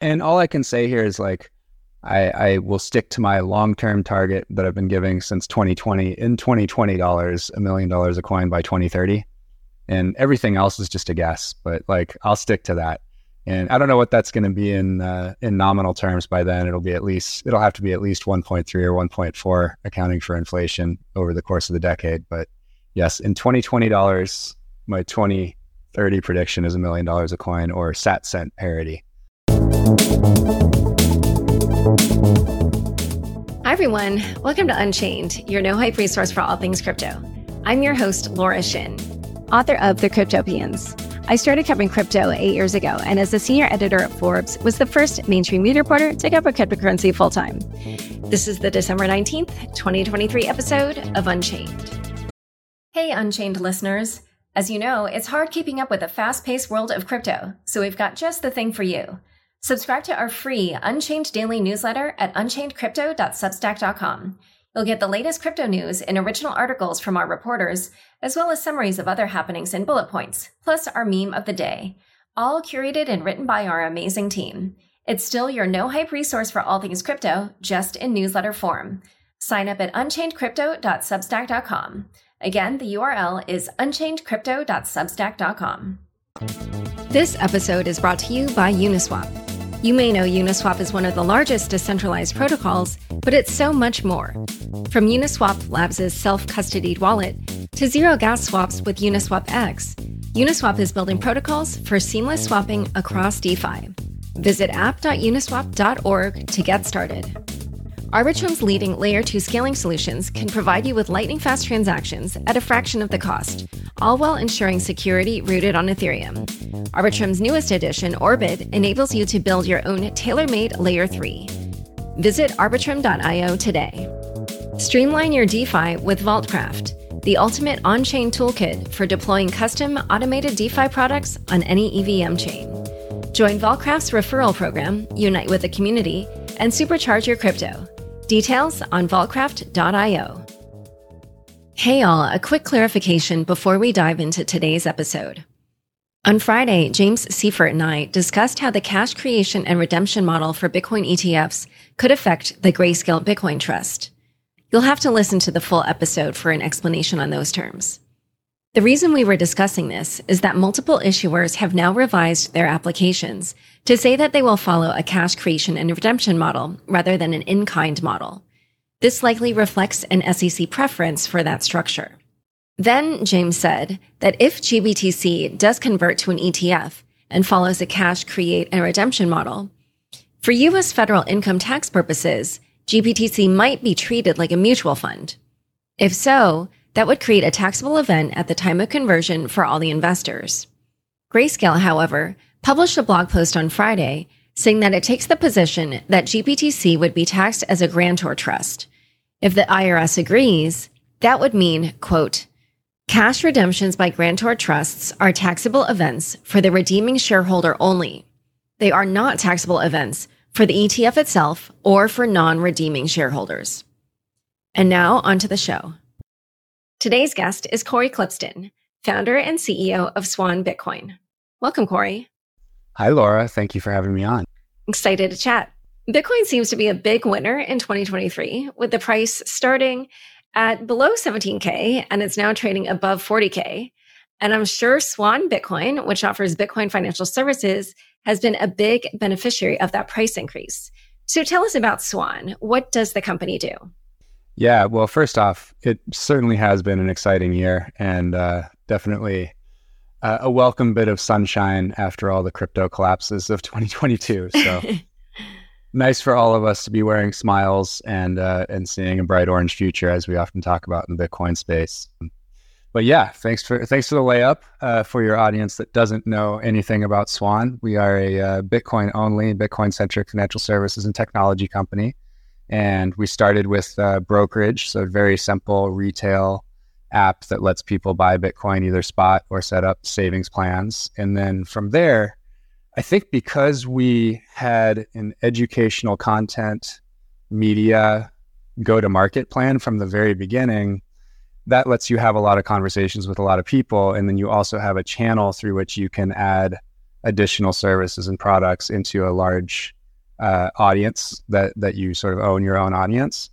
And all I can say here is like, I, I will stick to my long term target that I've been giving since 2020. In 2020 dollars, a million dollars a coin by 2030, and everything else is just a guess. But like, I'll stick to that. And I don't know what that's going to be in uh, in nominal terms by then. It'll be at least it'll have to be at least 1.3 or 1.4, accounting for inflation over the course of the decade. But yes, in 2020 dollars, my 2030 prediction is a million dollars a coin or sat cent parity. Hi, everyone. Welcome to Unchained, your no hype resource for all things crypto. I'm your host, Laura Shin, author of The Cryptopians. I started covering crypto eight years ago, and as the senior editor at Forbes, was the first mainstream media reporter to cover cryptocurrency full time. This is the December 19th, 2023 episode of Unchained. Hey, Unchained listeners. As you know, it's hard keeping up with the fast paced world of crypto, so we've got just the thing for you. Subscribe to our free Unchained daily newsletter at unchainedcrypto.substack.com. You'll get the latest crypto news and original articles from our reporters, as well as summaries of other happenings and bullet points, plus our meme of the day, all curated and written by our amazing team. It's still your no hype resource for all things crypto, just in newsletter form. Sign up at unchainedcrypto.substack.com. Again, the URL is unchainedcrypto.substack.com. This episode is brought to you by Uniswap. You may know Uniswap is one of the largest decentralized protocols, but it's so much more. From Uniswap Labs' self custodied wallet to zero gas swaps with Uniswap X, Uniswap is building protocols for seamless swapping across DeFi. Visit app.uniswap.org to get started. Arbitrum's leading layer 2 scaling solutions can provide you with lightning fast transactions at a fraction of the cost all while ensuring security rooted on Ethereum. Arbitrum's newest edition, Orbit, enables you to build your own tailor made Layer 3. Visit arbitrum.io today. Streamline your DeFi with Vaultcraft, the ultimate on chain toolkit for deploying custom automated DeFi products on any EVM chain. Join Vaultcraft's referral program, unite with the community, and supercharge your crypto. Details on vaultcraft.io. Hey, all, a quick clarification before we dive into today's episode. On Friday, James Seyffart and I discussed how the cash creation and redemption model for Bitcoin ETFs could affect the Grayscale Bitcoin Trust. You'll have to listen to the full episode for an explanation on those terms. The reason we were discussing this is that multiple issuers have now revised their applications to say that they will follow a cash creation and redemption model rather than an in kind model. This likely reflects an SEC preference for that structure. Then James said that if GBTC does convert to an ETF and follows a cash create and redemption model, for US federal income tax purposes, GBTC might be treated like a mutual fund. If so, that would create a taxable event at the time of conversion for all the investors. Grayscale, however, published a blog post on Friday saying that it takes the position that GBTC would be taxed as a grantor trust, if the IRS agrees, that would mean, quote, cash redemptions by grantor trusts are taxable events for the redeeming shareholder only. They are not taxable events for the ETF itself or for non redeeming shareholders. And now onto the show. Today's guest is Cory Klippsten, founder and CEO of Swan Bitcoin. Welcome, Cory. Hi, Laura. Thank you for having me on. Excited to chat. Bitcoin seems to be a big winner in 2023, with the price starting at below 17K and it's now trading above 40K. And I'm sure Swan Bitcoin, which offers Bitcoin financial services, has been a big beneficiary of that price increase. So tell us about Swan. What does the company do? Yeah, well, first off, it certainly has been an exciting year and uh, definitely uh, a welcome bit of sunshine after all the crypto collapses of 2022. So nice for all of us to be wearing smiles and uh, and seeing a bright orange future, as we often talk about in the Bitcoin space. But yeah, thanks for thanks for the layup uh, for your audience that doesn't know anything about Swan. We are a uh, Bitcoin only, Bitcoin centric financial services and technology company, and we started with uh, brokerage, so a very simple retail app that lets people buy Bitcoin either spot or set up savings plans, and then from there I think because we had an educational content media go to market plan from the very beginning, that lets you have a lot of conversations with a lot of people. And then you also have a channel through which you can add additional services and products into a large uh, audience that that you sort of own your own audience.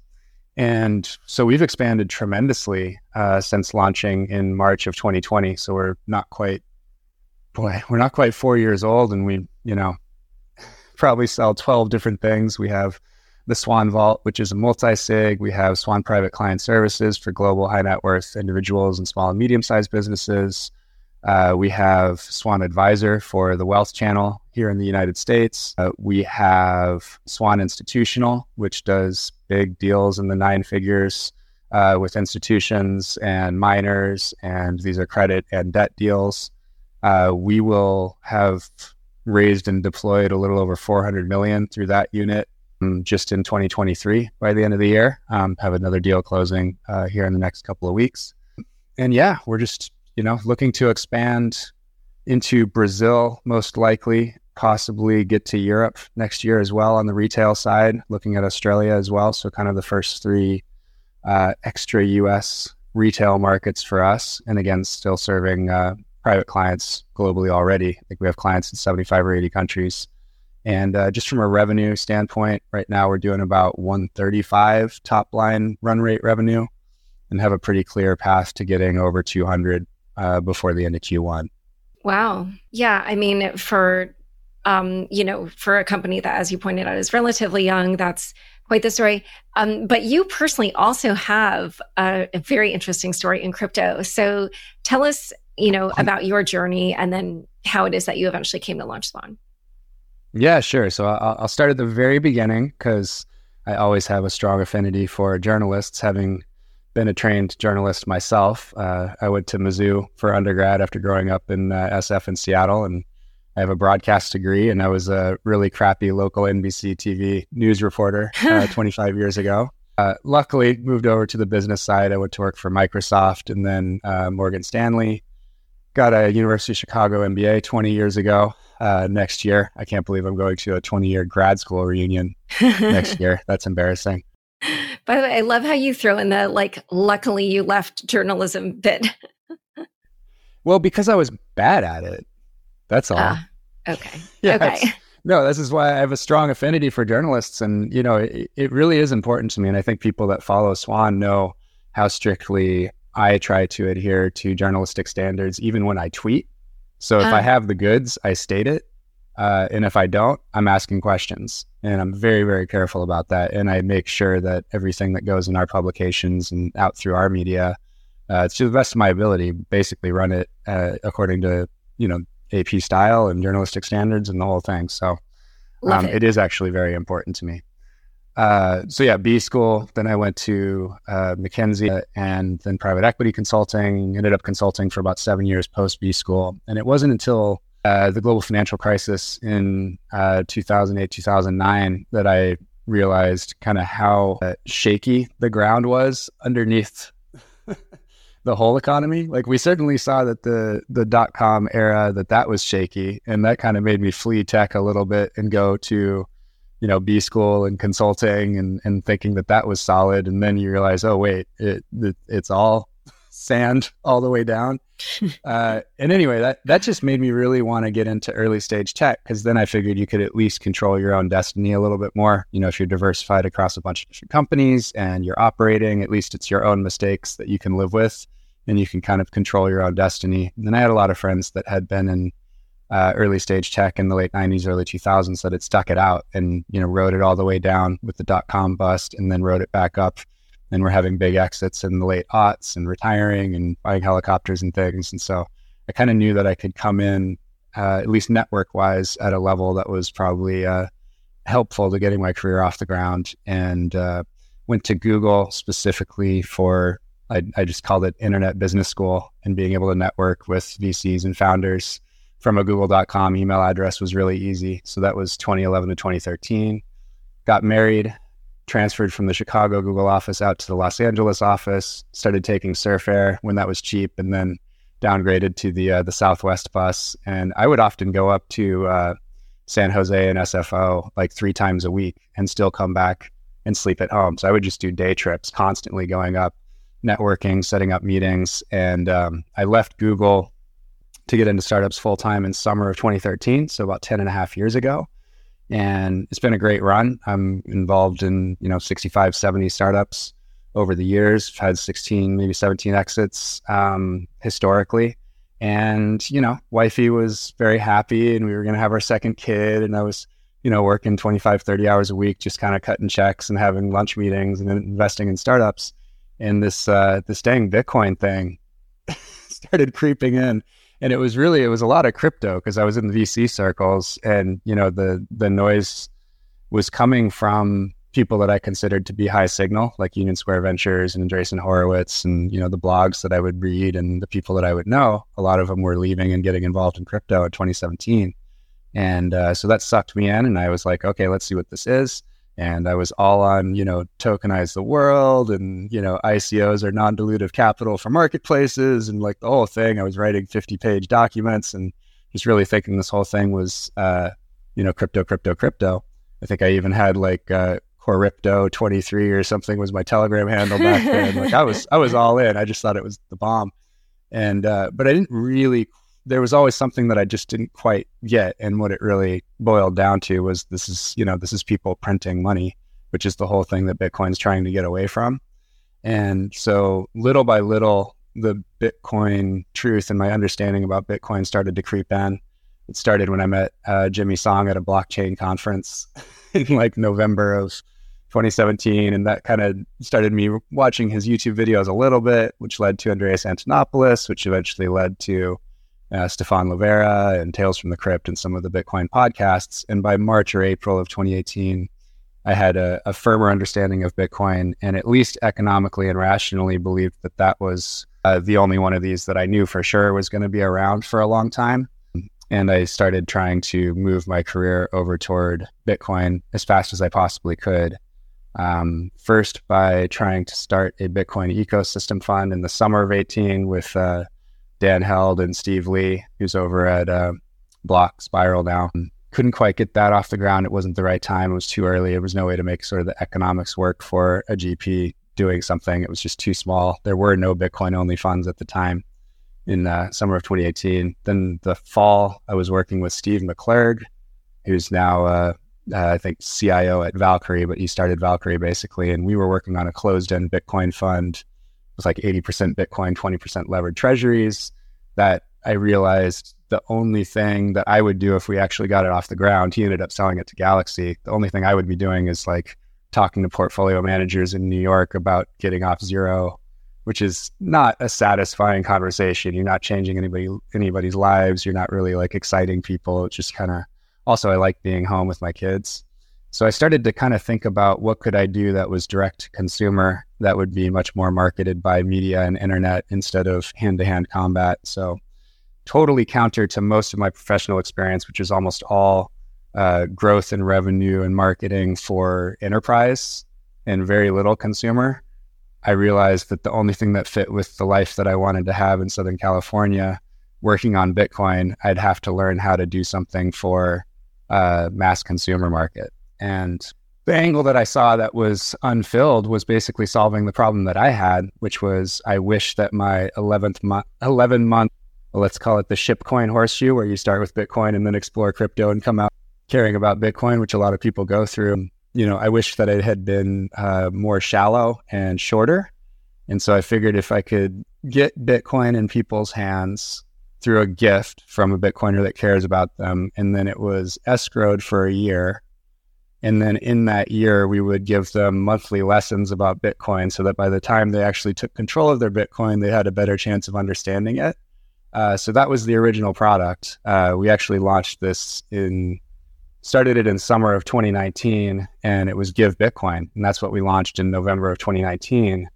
And so we've expanded tremendously uh, since launching in March of 2020. So we're not quite, boy, we're not quite four years old, and we, you know, probably sell 12 different things. We have the Swan Vault, which is a multi sig. We have Swan Private Client Services for global high net worth individuals and small and medium sized businesses. Uh, we have Swan Advisor for the wealth channel here in the United States. Uh, we have Swan Institutional, which does big deals in the nine figures uh, with institutions and miners, and these are credit and debt deals. Uh, we will have raised and deployed a little over 400 million through that unit um, just in 2023 by the end of the year. Um, have another deal closing uh, here in the next couple of weeks. And yeah, we're just you know, looking to expand into Brazil, most likely, possibly get to Europe next year as well on the retail side, looking at Australia as well. So, kind of the first three uh, extra US retail markets for us. And again, still serving uh, private clients globally already. I think we have clients in 75 or 80 countries. And uh, just from a revenue standpoint, right now we're doing about 135 top line run rate revenue and have a pretty clear path to getting over 200 uh, before the end of Q1. Wow. Yeah. I mean, for, um, you know, for a company that, as you pointed out, is relatively young, that's quite the story. Um, but you personally also have a, a, very interesting story in crypto. So tell us, you know, about your journey and then how it is that you eventually came to launch Swan. Yeah, sure. So I'll, I'll start at the very beginning because I always have a strong affinity for journalists, having been a trained journalist myself. Uh, I went to Mizzou for undergrad after growing up in uh, SF in Seattle, and I have a broadcast degree. And I was a really crappy local NBC TV news reporter uh, 25 years ago. Uh, luckily, moved over to the business side. I went to work for Microsoft and then uh, Morgan Stanley. Got a University of Chicago MBA 20 years ago. Uh, next year, I can't believe I'm going to a 20 year grad school reunion next year. That's embarrassing. By the way, I love how you throw in the like, luckily you left journalism bit. well, because I was bad at it. That's all. Uh, okay. yeah, okay. No, this is why I have a strong affinity for journalists. And, you know, it, it really is important to me. And I think people that follow Swan know how strictly I try to adhere to journalistic standards, even when I tweet. So if I ah. have the goods, I state it. Uh, and if I don't, I'm asking questions. And I'm very, very careful about that. And I make sure that everything that goes in our publications and out through our media, uh, it's to the best of my ability, basically run it uh, according to, you know, AP style and journalistic standards and the whole thing. So um, it. it is actually very important to me. Uh, so yeah, B school. Then I went to uh, McKinsey and then private equity consulting. Ended up consulting for about seven years post B school, and it wasn't until uh, the global financial crisis in uh, 2008, 2009 that I realized kind of how uh, shaky the ground was underneath the whole economy. Like we certainly saw that the the dot com era that that was shaky, and that kind of made me flee tech a little bit and go to you know B school and consulting and and thinking that that was solid, and then you realize, oh wait, it, it it's all sand all the way down. Uh, and anyway, that that just made me really want to get into early stage tech because then I figured you could at least control your own destiny a little bit more. You know, if you're diversified across a bunch of different companies and you're operating, at least it's your own mistakes that you can live with, and you can kind of control your own destiny. And I had a lot of friends that had been in uh, early stage tech in the late 90s, early 2000s that had stuck it out and you know rode it all the way down with the dot com bust, and then rode it back up and we're having big exits in the late aughts and retiring and buying helicopters and things. And so I kind of knew that I could come in, uh, at least network wise, at a level that was probably uh, helpful to getting my career off the ground. And uh, went to Google specifically for, I, I just called it Internet Business School and being able to network with VCs and founders from a google.com email address was really easy. So that was 2011 to 2013. Got married, transferred from the Chicago Google office out to the Los Angeles office, started taking Surf Air when that was cheap, and then downgraded to the uh, the Southwest bus. And I would often go up to uh, San Jose and SFO like three times a week and still come back and sleep at home. So I would just do day trips, constantly going up, networking, setting up meetings. And um, I left Google to get into startups full time in summer of 2013, so about 10 and a half years ago. And it's been a great run. I'm involved in, you know, 65, 70 startups over the years. I've had 16, maybe 17 exits um, historically. And, you know, wifey was very happy and we were going to have our second kid. And I was, you know, working 25, 30 hours a week, just kind of cutting checks and having lunch meetings and investing in startups. And this, uh, this dang Bitcoin thing started creeping in and it was really it was a lot of crypto because I was in the VC circles, and you know the the noise was coming from people that I considered to be high signal, like Union Square Ventures and Andreessen Horowitz, and you know the blogs that I would read and the people that I would know. A lot of them were leaving and getting involved in crypto in 2017, and uh, so that sucked me in, and I was like, okay, let's see what this is and I was all on, you know, tokenize the world and, you know, ICOs are non dilutive capital for marketplaces and like the whole thing. I was writing 50 page documents and just really thinking this whole thing was, uh, you know, crypto, crypto, crypto. I think I even had like, uh, Corrypto 23 or something was my telegram handle back then. like I was, I was all in. I just thought it was the bomb. And, uh, but I didn't really there was always something that I just didn't quite get. And what it really boiled down to was this is, you know, this is people printing money, which is the whole thing that Bitcoin's trying to get away from. And so little by little, the Bitcoin truth and my understanding about Bitcoin started to creep in. It started when I met uh, Jimmy Song at a blockchain conference in like November of 2017. And that kind of started me watching his YouTube videos a little bit, which led to Andreas Antonopoulos, which eventually led to uh, Stephan Livera and Tales from the Crypt and some of the Bitcoin podcasts. And by March or April of 2018, I had a, a, firmer understanding of Bitcoin and at least economically and rationally believed that that was uh, the only one of these that I knew for sure was going to be around for a long time. And I started trying to move my career over toward Bitcoin as fast as I possibly could. Um, first, by trying to start a Bitcoin ecosystem fund in the summer of 18 with uh, Dan Held and Steve Lee, who's over at uh, Block Spiral now. Couldn't quite get that off the ground. It wasn't the right time. It was too early. There was no way to make sort of the economics work for a GP doing something. It was just too small. There were no Bitcoin only funds at the time in uh, summer of 2018. Then the fall, I was working with Steve McClurg, who's now, uh, uh, I think, CIO at Valkyrie, but he started Valkyrie basically. And we were working on a closed end Bitcoin fund was like 80% Bitcoin, 20% levered treasuries that I realized the only thing that I would do if we actually got it off the ground, he ended up selling it to Galaxy. The only thing I would be doing is like talking to portfolio managers in New York about getting off zero, which is not a satisfying conversation. You're not changing anybody anybody's lives. You're not really like exciting people. It's just kind of also I like being home with my kids. So I started to kind of think about what could I do that was direct to consumer that would be much more marketed by media and internet instead of hand-to-hand combat. So totally counter to most of my professional experience, which is almost all uh, growth and revenue and marketing for enterprise and very little consumer. I realized that the only thing that fit with the life that I wanted to have in Southern California, working on Bitcoin, I'd have to learn how to do something for uh, mass consumer market. And the angle that I saw that was unfilled was basically solving the problem that I had, which was I wish that my 11th month, 11 month, let's call it the shitcoin horseshoe, where you start with Bitcoin and then explore crypto and come out caring about Bitcoin, which a lot of people go through. You know, I wish that it had been uh, more shallow and shorter. And so I figured if I could get Bitcoin in people's hands through a gift from a Bitcoiner that cares about them, and then it was escrowed for a year and then in that year, we would give them monthly lessons about Bitcoin so that by the time they actually took control of their Bitcoin, they had a better chance of understanding it. Uh, so that was the original product. Uh, we actually launched this in, started it in summer of 2019, and it was Give Bitcoin. And that's what we launched in November of 2019.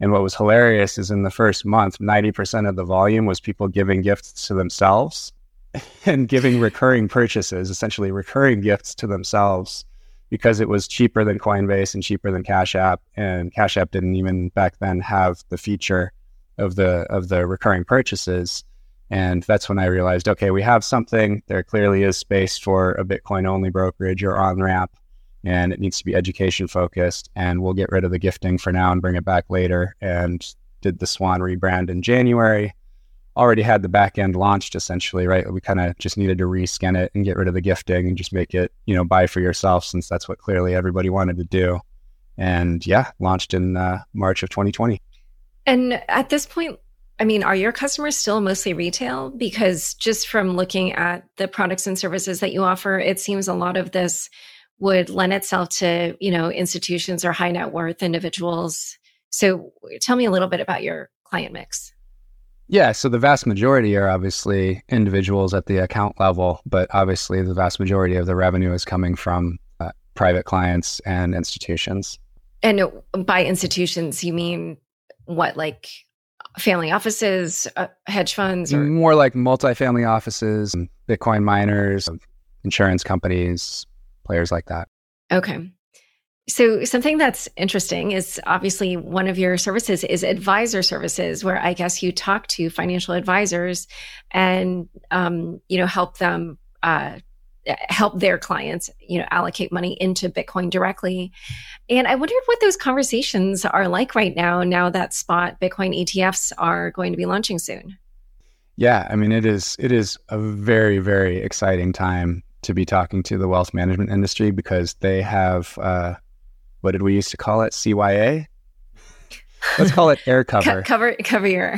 And what was hilarious is in the first month, 90% of the volume was people giving gifts to themselves and giving recurring purchases, essentially recurring gifts to themselves because it was cheaper than Coinbase and cheaper than Cash App, and Cash App didn't even back then have the feature of the of the recurring purchases. And that's when I realized, okay, we have something. There clearly is space for a Bitcoin only brokerage or on ramp, and it needs to be education focused. And we'll get rid of the gifting for now and bring it back later. And did the Swan rebrand in January. Already had the back end launched essentially, right? We kind of just needed to rescan it and get rid of the gifting and just make it, you know, buy for yourself since that's what clearly everybody wanted to do. And yeah, launched in uh, March of 2020. And at this point, I mean, are your customers still mostly retail? Because just from looking at the products and services that you offer, it seems a lot of this would lend itself to, you know, institutions or high net worth individuals. So tell me a little bit about your client mix. Yeah, so the vast majority are obviously individuals at the account level, but obviously the vast majority of the revenue is coming from uh, private clients and institutions. And by institutions, you mean what, like family offices, uh, hedge funds, or more like multifamily offices, Bitcoin miners, insurance companies, players like that. Okay. So, something that's interesting is obviously one of your services is advisor services, where I guess you talk to financial advisors and um, you know help them uh, help their clients you know allocate money into Bitcoin directly. And I wondered what those conversations are like right now. Now that spot Bitcoin ETFs are going to be launching soon. Yeah, I mean it is it is a very very exciting time to be talking to the wealth management industry because they have. Uh, what did we used to call it? CYA. Let's call it air cover. Co- cover cover your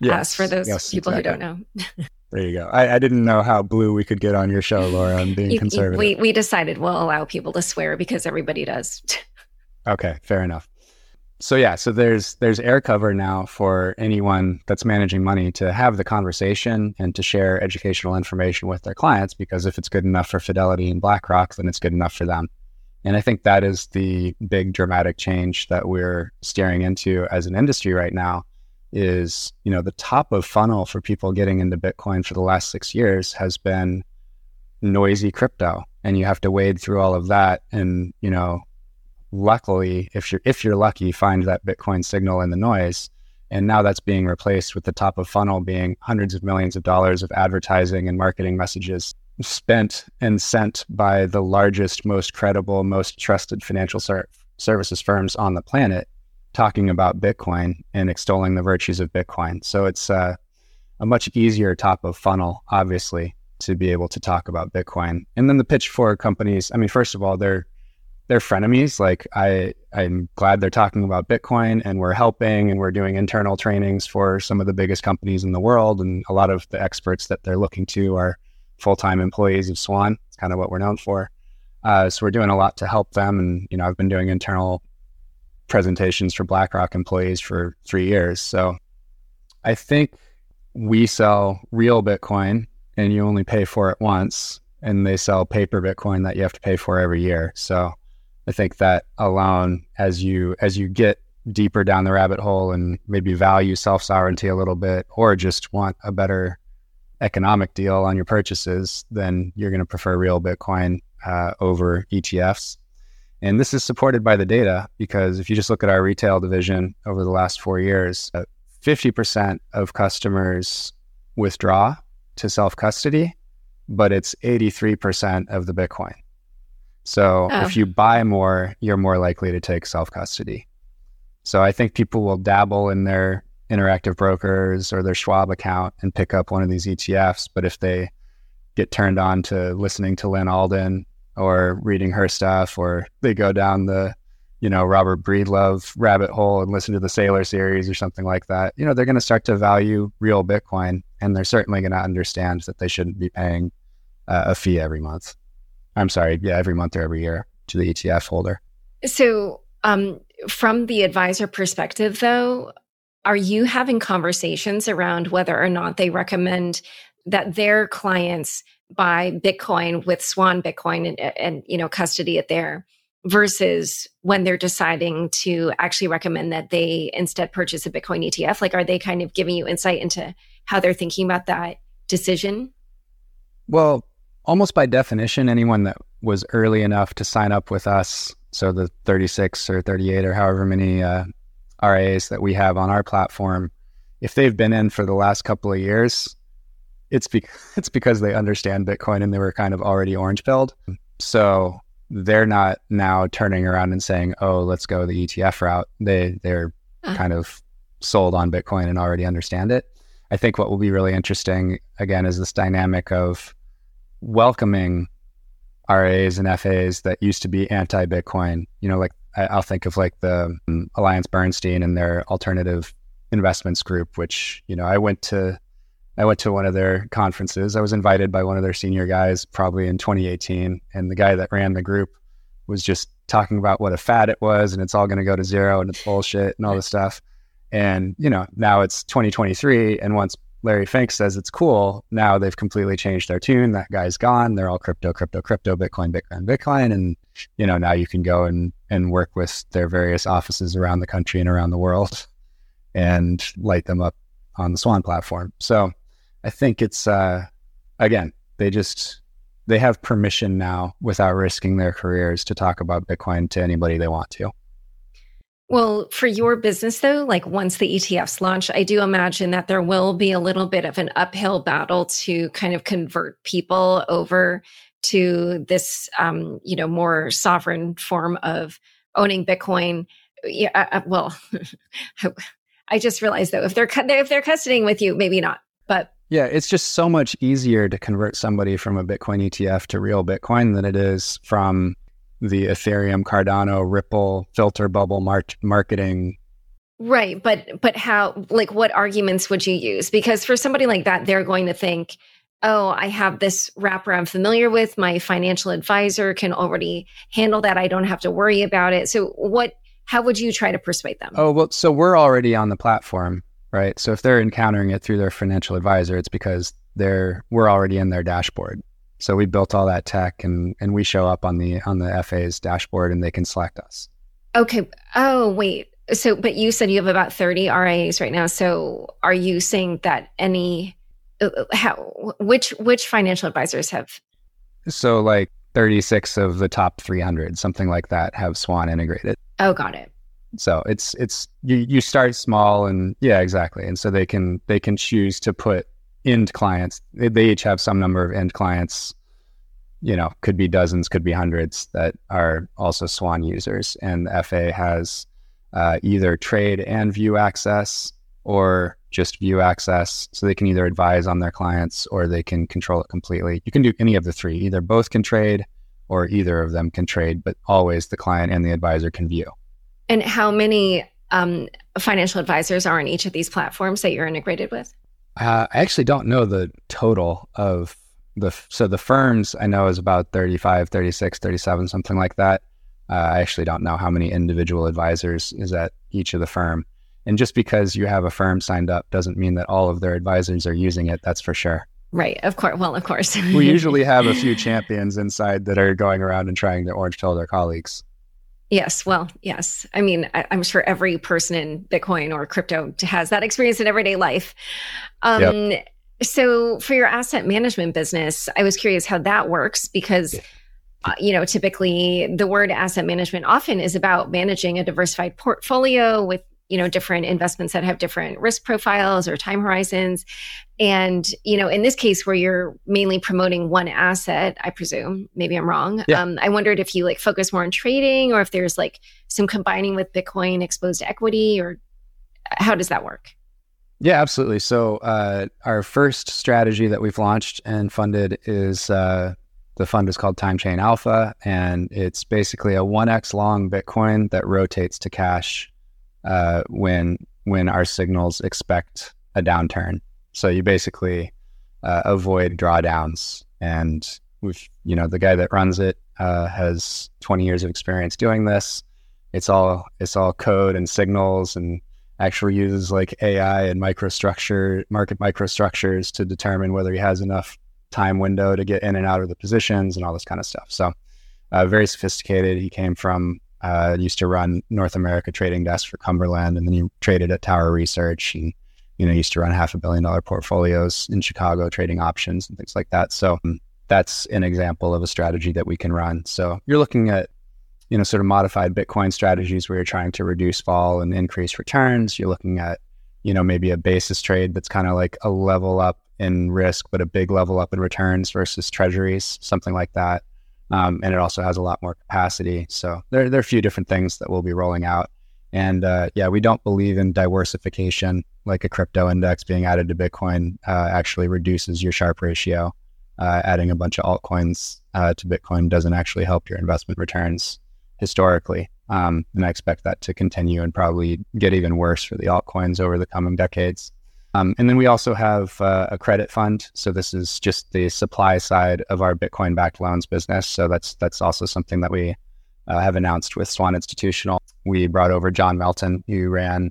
yes. ass for those yes, people exactly. who don't know. there you go. I, I, didn't know how blue we could get on your show, Laura. I'm being you, conservative. We we decided we'll allow people to swear because everybody does. okay, fair enough. So yeah, so there's there's air cover now for anyone that's managing money to have the conversation and to share educational information with their clients because if it's good enough for Fidelity and BlackRock, then it's good enough for them. And I think that is the big dramatic change that we're staring into as an industry right now is, you know, the top of funnel for people getting into Bitcoin for the last 6 years has been noisy crypto. And you have to wade through all of that. And, you know, luckily if you're if you're lucky find that Bitcoin signal in the noise. And now that's being replaced with the top of funnel being hundreds of millions of dollars of advertising and marketing messages spent and sent by the largest, most credible, most trusted financial ser- services firms on the planet talking about Bitcoin and extolling the virtues of Bitcoin. So it's uh, a much easier top of funnel, obviously, to be able to talk about Bitcoin. And then the pitch for companies, I mean, first of all, they're they're frenemies. Like I, I'm glad they're talking about Bitcoin and we're helping and we're doing internal trainings for some of the biggest companies in the world. And a lot of the experts that they're looking to are full time employees of Swan. It's kind of what we're known for. Uh, so we're doing a lot to help them. And, you know, I've been doing internal presentations for BlackRock employees for three years. So I think we sell real Bitcoin and you only pay for it once, and they sell paper Bitcoin that you have to pay for every year. So I think that alone, as you as you get deeper down the rabbit hole and maybe value self sovereignty a little bit, or just want a better economic deal on your purchases, then you're going to prefer real Bitcoin uh, over ETFs. And this is supported by the data because if you just look at our retail division over the last four years, uh, 50% of customers withdraw to self custody, but it's 83% of the Bitcoin. So oh. if you buy more, you're more likely to take self custody. So I think people will dabble in their interactive brokers or their Schwab account and pick up one of these ETFs. But if they get turned on to listening to Lyn Alden or reading her stuff, or they go down the, you know, Robert Breedlove rabbit hole and listen to the Saylor series or something like that, you know, they're going to start to value real Bitcoin and they're certainly going to understand that they shouldn't be paying uh, a fee every month. I'm sorry, yeah, every month or every year to the ETF holder. So, um, from the advisor perspective, though, are you having conversations around whether or not they recommend that their clients buy Bitcoin with Swan Bitcoin and, and you know custody it there versus when they're deciding to actually recommend that they instead purchase a Bitcoin ETF? Like, are they kind of giving you insight into how they're thinking about that decision? Well, almost by definition, anyone that was early enough to sign up with us, so the 36 or 38 or however many uh, RAs that we have on our platform, if they've been in for the last couple of years, it's be- it's because they understand Bitcoin and they were kind of already orange pilled. So they're not now turning around and saying, "Oh, let's go the ETF route." They they're uh-huh. kind of sold on Bitcoin and already understand it. I think what will be really interesting again is this dynamic of welcoming RAs and FAs that used to be anti Bitcoin. You know, like I, will think of like the um, Alliance Bernstein and their alternative investments group, which you know I went to. I went to one of their conferences. I was invited by one of their senior guys, probably in 2018, and the guy that ran the group was just talking about what a fad it was, and it's all going to go to zero, and it's bullshit, and all this stuff. And you know, now it's 2023, and once Larry Fink says it's cool. Now they've completely changed their tune. That guy's gone. They're all crypto, crypto, crypto, Bitcoin, Bitcoin, Bitcoin. And, you know, now you can go and, and work with their various offices around the country and around the world and light them up on the Swan platform. So I think it's, uh, again, they just, they have permission now without risking their careers to talk about Bitcoin to anybody they want to. Well, for your business though, like once the ETFs launch, I do imagine that there will be a little bit of an uphill battle to kind of convert people over to this, um, you know, more sovereign form of owning Bitcoin. Yeah, uh, uh well, I just realized though, if they're if they're custodying with you, maybe not. But yeah, it's just so much easier to convert somebody from a Bitcoin ETF to real Bitcoin than it is from the Ethereum, Cardano, Ripple filter bubble mar- marketing. Right, but but how like what arguments would you use? Because for somebody like that, they're going to think, "Oh, I have this wrapper I'm familiar with. My financial advisor can already handle that. I don't have to worry about it." So, what? How would you try to persuade them? Oh well, so we're already on the platform, right? So if they're encountering it through their financial advisor, it's because they're we're already in their dashboard. So we built all that tech and and we show up on the on the FA's dashboard and they can select us. Okay. Oh, wait. So but you said you have about 30 RIAs right now. So are you saying that any how which which financial advisors have So like 36 of the top 300, something like that have Swan integrated. Oh, got it. So it's it's you you start small and yeah, exactly. And so they can they can choose to put end clients. They, they each have some number of end clients. You know, could be dozens, could be hundreds that are also Swan users. And the FA has uh, either trade and view access or just view access. So they can either advise on their clients or they can control it completely. You can do any of the three. Either both can trade or either of them can trade, but always the client and the advisor can view. And how many um, financial advisors are on each of these platforms that you're integrated with? Uh, I actually don't know the total of the, so the firms I know is about 35, 36, 37, something like that. Uh, I actually don't know how many individual advisors is at each of the firm. And just because you have a firm signed up doesn't mean that all of their advisors are using it. That's for sure. Right. Of course. Well, of course. we usually have a few champions inside that are going around and trying to orange pill their colleagues. Yes. Well, yes. I mean, I, am sure every person in Bitcoin or crypto has that experience in everyday life. Um, yep. So, for your asset management business, I was curious how that works because, uh, you know, typically the word asset management often is about managing a diversified portfolio with you know different investments that have different risk profiles or time horizons. And you know in this case where you're mainly promoting one asset i presume maybe i'm wrong yeah. um, i wondered if you like focus more on trading or if there's like some combining with bitcoin exposed equity or how does that work? Yeah absolutely. So uh, our first strategy that we've launched and funded is uh, the fund is called time chain alpha and it's basically a 1x long bitcoin that rotates to cash uh, when when our signals expect a downturn. So you basically uh, avoid drawdowns, and we've you know the guy that runs it uh, has 20 years of experience doing this. It's all it's all code and signals, and actually uses like AI and microstructure market microstructures to determine whether he has enough time window to get in and out of the positions and all this kind of stuff. So uh, very sophisticated. He came from uh, used to run North America trading desk for Cumberland, and then he traded at Tower Research. And you know, used to run half a billion dollar portfolios in Chicago, trading options and things like that. So um, that's an example of a strategy that we can run. So you're looking at, you know, sort of modified Bitcoin strategies where you're trying to reduce fall and increase returns. You're looking at, you know, maybe a basis trade that's kind of like a level up in risk, but a big level up in returns versus treasuries, something like that. Um, and it also has a lot more capacity. So there, there are a few different things that we'll be rolling out. And uh, yeah, we don't believe in diversification like a crypto index being added to Bitcoin uh, actually reduces your Sharpe ratio. Uh, adding a bunch of altcoins uh, to Bitcoin doesn't actually help your investment returns historically. Um, and I expect that to continue and probably get even worse for the altcoins over the coming decades. Um, and then we also have uh, a credit fund. So this is just the supply side of our Bitcoin backed loans business. So that's that's also something that we uh, have announced with Swan Institutional. We brought over John Melton, who ran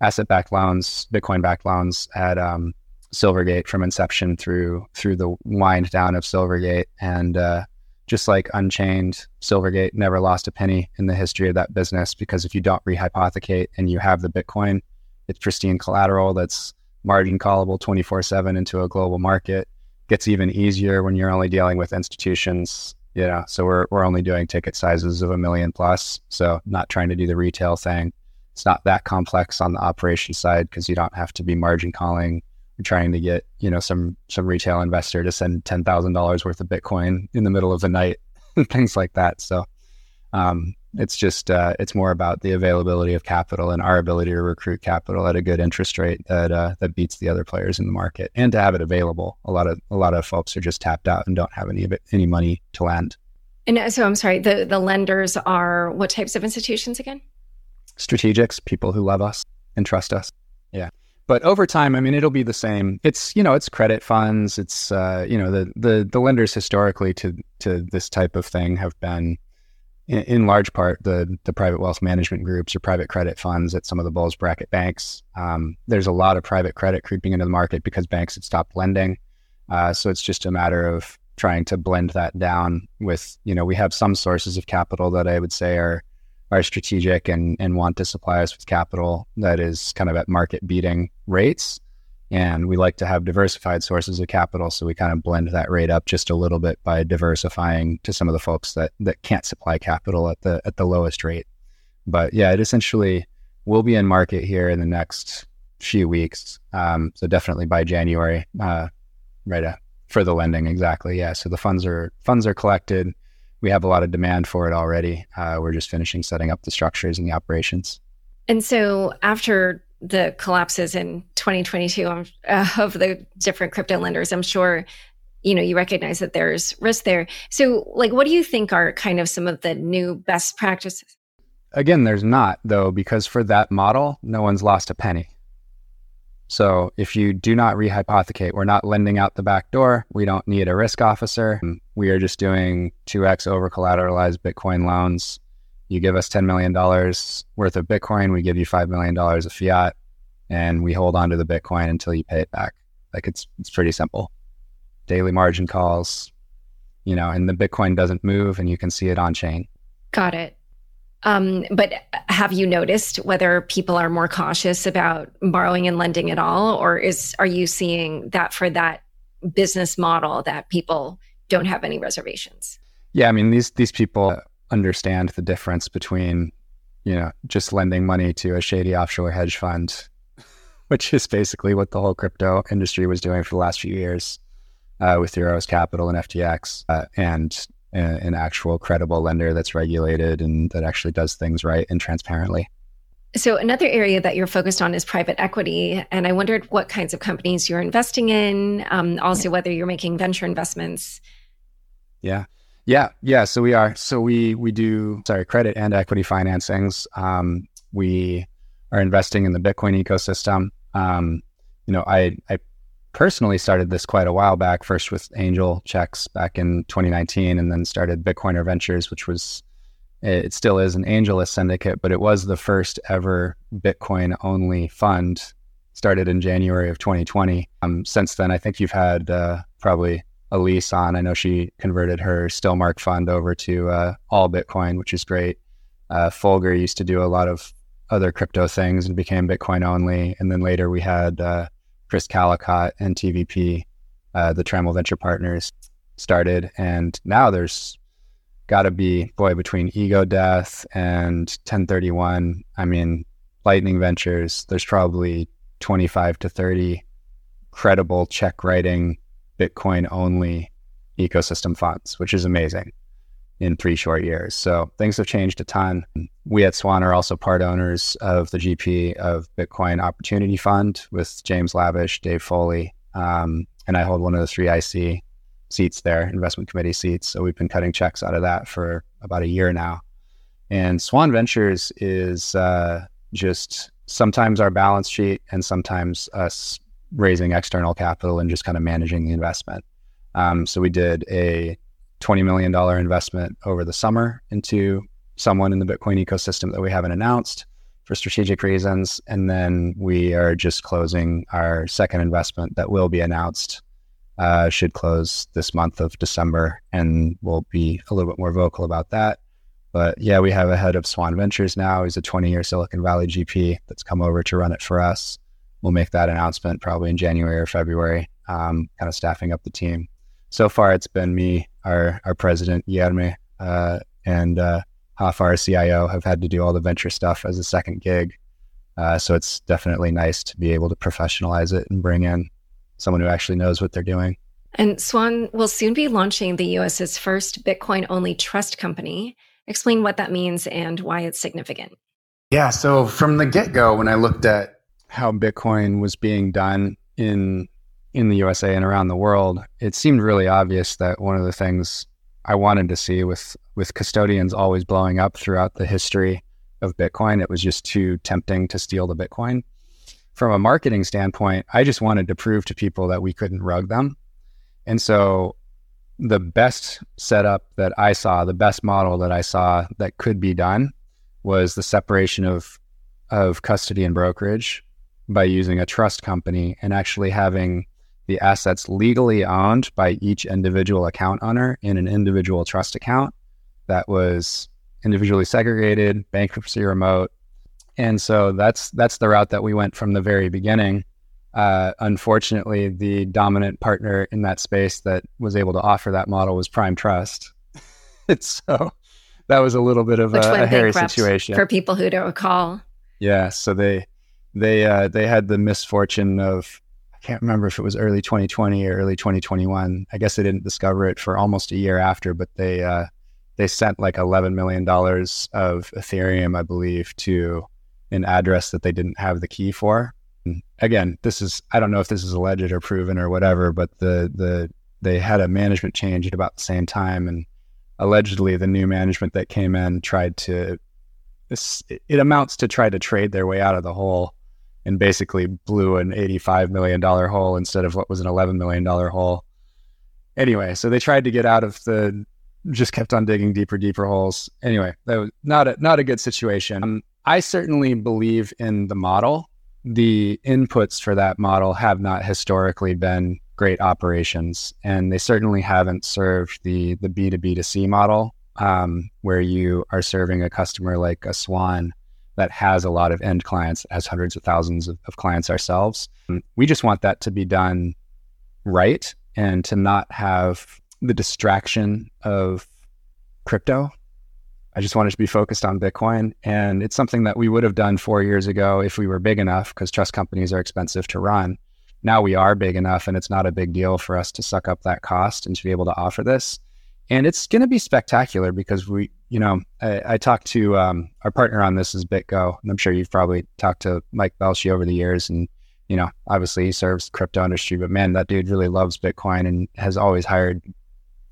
asset backed loans, Bitcoin backed loans at um, Silvergate from inception through through the wind down of Silvergate. And uh, just like Unchained, Silvergate never lost a penny in the history of that business because if you don't rehypothecate and you have the Bitcoin, it's pristine collateral that's margin callable 24 7 into a global market. Gets even easier when you're only dealing with institutions you know so we're, we're only doing ticket sizes of a million plus so not trying to do the retail thing it's not that complex on the operation side because you don't have to be margin calling or trying to get you know some some retail investor to send ten thousand dollars worth of Bitcoin in the middle of the night and things like that. So um, it's just uh, it's more about the availability of capital and our ability to recruit capital at a good interest rate that uh, that beats the other players in the market, and to have it available. A lot of a lot of folks are just tapped out and don't have any of it, any money to lend. And uh, so I'm sorry, the the lenders are what types of institutions again? strategics, people who love us and trust us. Yeah. But over time, I mean, it'll be the same. It's you know, it's credit funds. It's uh, you know, the the the lenders historically to to this type of thing have been, in, in large part, the the private wealth management groups or private credit funds at some of the bulge bracket banks. Um, there's a lot of private credit creeping into the market because banks had stopped lending. Uh, so it's just a matter of trying to blend that down with you know we have some sources of capital that I would say are are strategic and, and want to supply us with capital that is kind of at market beating rates. And we like to have diversified sources of capital. So we kind of blend that rate up just a little bit by diversifying to some of the folks that, that can't supply capital at the at the lowest rate. But yeah, it essentially will be in market here in the next few weeks. Um, so definitely by January, uh, right uh, for the lending. Exactly. Yeah. So the funds are funds are collected we have a lot of demand for it already. Uh, we're just finishing setting up the structures and the operations. And so after the collapses in 2022 um, uh, of the different crypto lenders, I'm sure you know you recognize that there's risk there. So, like, what do you think are kind of some of the new best practices? Again, there's not though, because for that model, no one's lost a penny. So if you do not rehypothecate, we're not lending out the back door. We don't need a risk officer. We are just doing 2x over collateralized Bitcoin loans. You give us $10 million worth of Bitcoin, we give you $5 million of fiat, and we hold on to the Bitcoin until you pay it back. Like it's, it's pretty simple. Daily margin calls, you know, and the Bitcoin doesn't move and you can see it on chain. Got it. Um, but have you noticed whether people are more cautious about borrowing and lending at all, or is are you seeing that for that business model that people don't have any reservations? Yeah, I mean these these people understand the difference between you know just lending money to a shady offshore hedge fund, which is basically what the whole crypto industry was doing for the last few years uh, with Euros Capital and FTX, uh, and an actual credible lender that's regulated and that actually does things right and transparently. So, another area that you're focused on is private equity. And I wondered what kinds of companies you're investing in, um, also whether you're making venture investments. Yeah. Yeah. Yeah. So, we are. So, we, we do, sorry, credit and equity financings. Um, we are investing in the Bitcoin ecosystem. Um, you know, I, I personally started this quite a while back, first with Angel Checks back in 2019, and then started Bitcoiner Ventures, which was, it still is an AngelList syndicate, but it was the first ever Bitcoin only fund started in January of 2020. Um, since then, I think you've had uh, probably Alyse on. I know she converted her Stillmark fund over to uh, all Bitcoin, which is great. Uh, Fulgur used to do a lot of other crypto things and became Bitcoin only. And then later we had uh, Chris Calicott and TVP, uh, the Trammell Venture Partners, started. And now there's got to be, boy, between Ego Death and 1031, I mean, Lightning Ventures, there's probably 25 to 30 credible check writing, Bitcoin only ecosystem funds, which is amazing. in three short years. So things have changed a ton. We at Swan are also part owners of the GP of Bitcoin Opportunity Fund with James Lavish, Dave Foley, um, and I hold one of the three IC seats there, investment committee seats. So we've been cutting checks out of that for about a year now. And Swan Ventures is uh, just sometimes our balance sheet and sometimes us raising external capital and just kind of managing the investment. Um, so we did a $20 million investment over the summer into someone in the Bitcoin ecosystem that we haven't announced for strategic reasons. And then we are just closing our second investment that will be announced, uh, should close this month of December. And we'll be a little bit more vocal about that. But yeah, we have a head of Swan Ventures now. He's a 20 year Silicon Valley GP that's come over to run it for us. We'll make that announcement probably in January or February, um, kind of staffing up the team. So far, it's been me, our, our president, Yerme, uh, and uh, Rafa, our CIO, have had to do all the venture stuff as a second gig. Uh, so it's definitely nice to be able to professionalize it and bring in someone who actually knows what they're doing. And Swan will soon be launching the US's first Bitcoin only trust company. Explain what that means and why it's significant. Yeah. So from the get go, when I looked at how Bitcoin was being done in in the USA and around the world, it seemed really obvious that one of the things I wanted to see with with custodians always blowing up throughout the history of Bitcoin, it was just too tempting to steal the Bitcoin. From a marketing standpoint, I just wanted to prove to people that we couldn't rug them. And so the best setup that I saw, the best model that I saw that could be done was the separation of of custody and brokerage by using a trust company and actually having the assets legally owned by each individual account owner in an individual trust account that was individually segregated, bankruptcy remote. And so that's that's the route that we went from the very beginning. Uh, unfortunately, the dominant partner in that space that was able to offer that model was Prime Trust. so that was a little bit of a, a hairy situation for people who don't recall. Yeah, so they they uh, they had the misfortune of I can't remember if it was early 2020 or early 2021. I guess they didn't discover it for almost a year after, but they uh, they sent like 11 million dollars of Ethereum, I believe, to an address that they didn't have the key for again, this is I don't know if this is alleged or proven or whatever, but the the they had a management change at about the same time, and allegedly the new management that came in tried to it amounts to try to trade their way out of the hole and basically blew an $85 million hole instead of what was an $11 million hole. Anyway, so they tried to get out of the, just kept on digging deeper, deeper holes. Anyway, that was not a, not a good situation. Um, I certainly believe in the model the inputs for that model have not historically been great operations, and they certainly haven't served the the B two B to C model, um, where you are serving a customer like a Swan that has a lot of end clients, has hundreds of thousands of, of clients ourselves. We just want that to be done right and to not have the distraction of crypto I just wanted to be focused on Bitcoin. And it's something that we would have done four years ago if we were big enough, because trust companies are expensive to run. Now we are big enough, and it's not a big deal for us to suck up that cost and to be able to offer this. And it's going to be spectacular because we, you know, I, I talked to um, our partner on this is BitGo, and I'm sure you've probably talked to Mike Belshe over the years. And, you know, obviously he serves the crypto industry, but man, that dude really loves Bitcoin and has always hired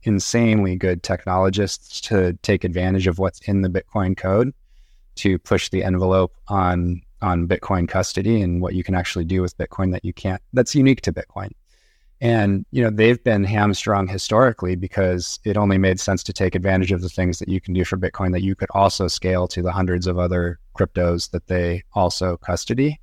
insanely good technologists to take advantage of what's in the Bitcoin code to push the envelope on on Bitcoin custody and what you can actually do with Bitcoin that you can't that's unique to Bitcoin. And you know, they've been hamstrung historically because it only made sense to take advantage of the things that you can do for Bitcoin that you could also scale to the hundreds of other cryptos that they also custody.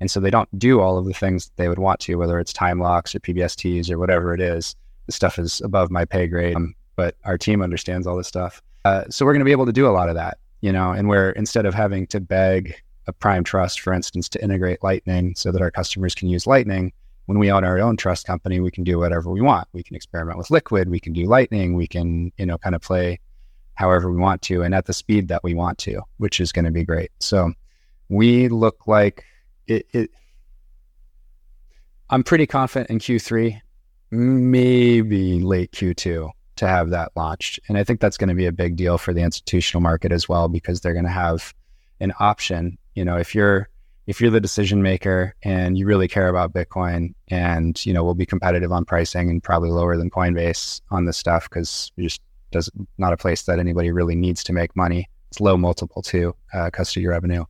And so they don't do all of the things that they would want to, whether it's time locks or PSBTs or whatever it is this stuff is above my pay grade, um, but our team understands all this stuff. Uh, so we're going to be able to do a lot of that, you know, and where instead of having to beg a prime trust, for instance, to integrate Lightning so that our customers can use Lightning, when we own our own trust company, we can do whatever we want. We can experiment with Liquid, we can do Lightning, we can, you know, kind of play however we want to and at the speed that we want to, which is going to be great. So we look like it, it I'm pretty confident in Q3 maybe late Q2 to have that launched. And I think that's going to be a big deal for the institutional market as well because they're going to have an option. You know, if you're if you're the decision maker and you really care about Bitcoin and you know we'll be competitive on pricing and probably lower than Coinbase on this stuff because just does not a place that anybody really needs to make money. It's low multiple too, uh, custody revenue.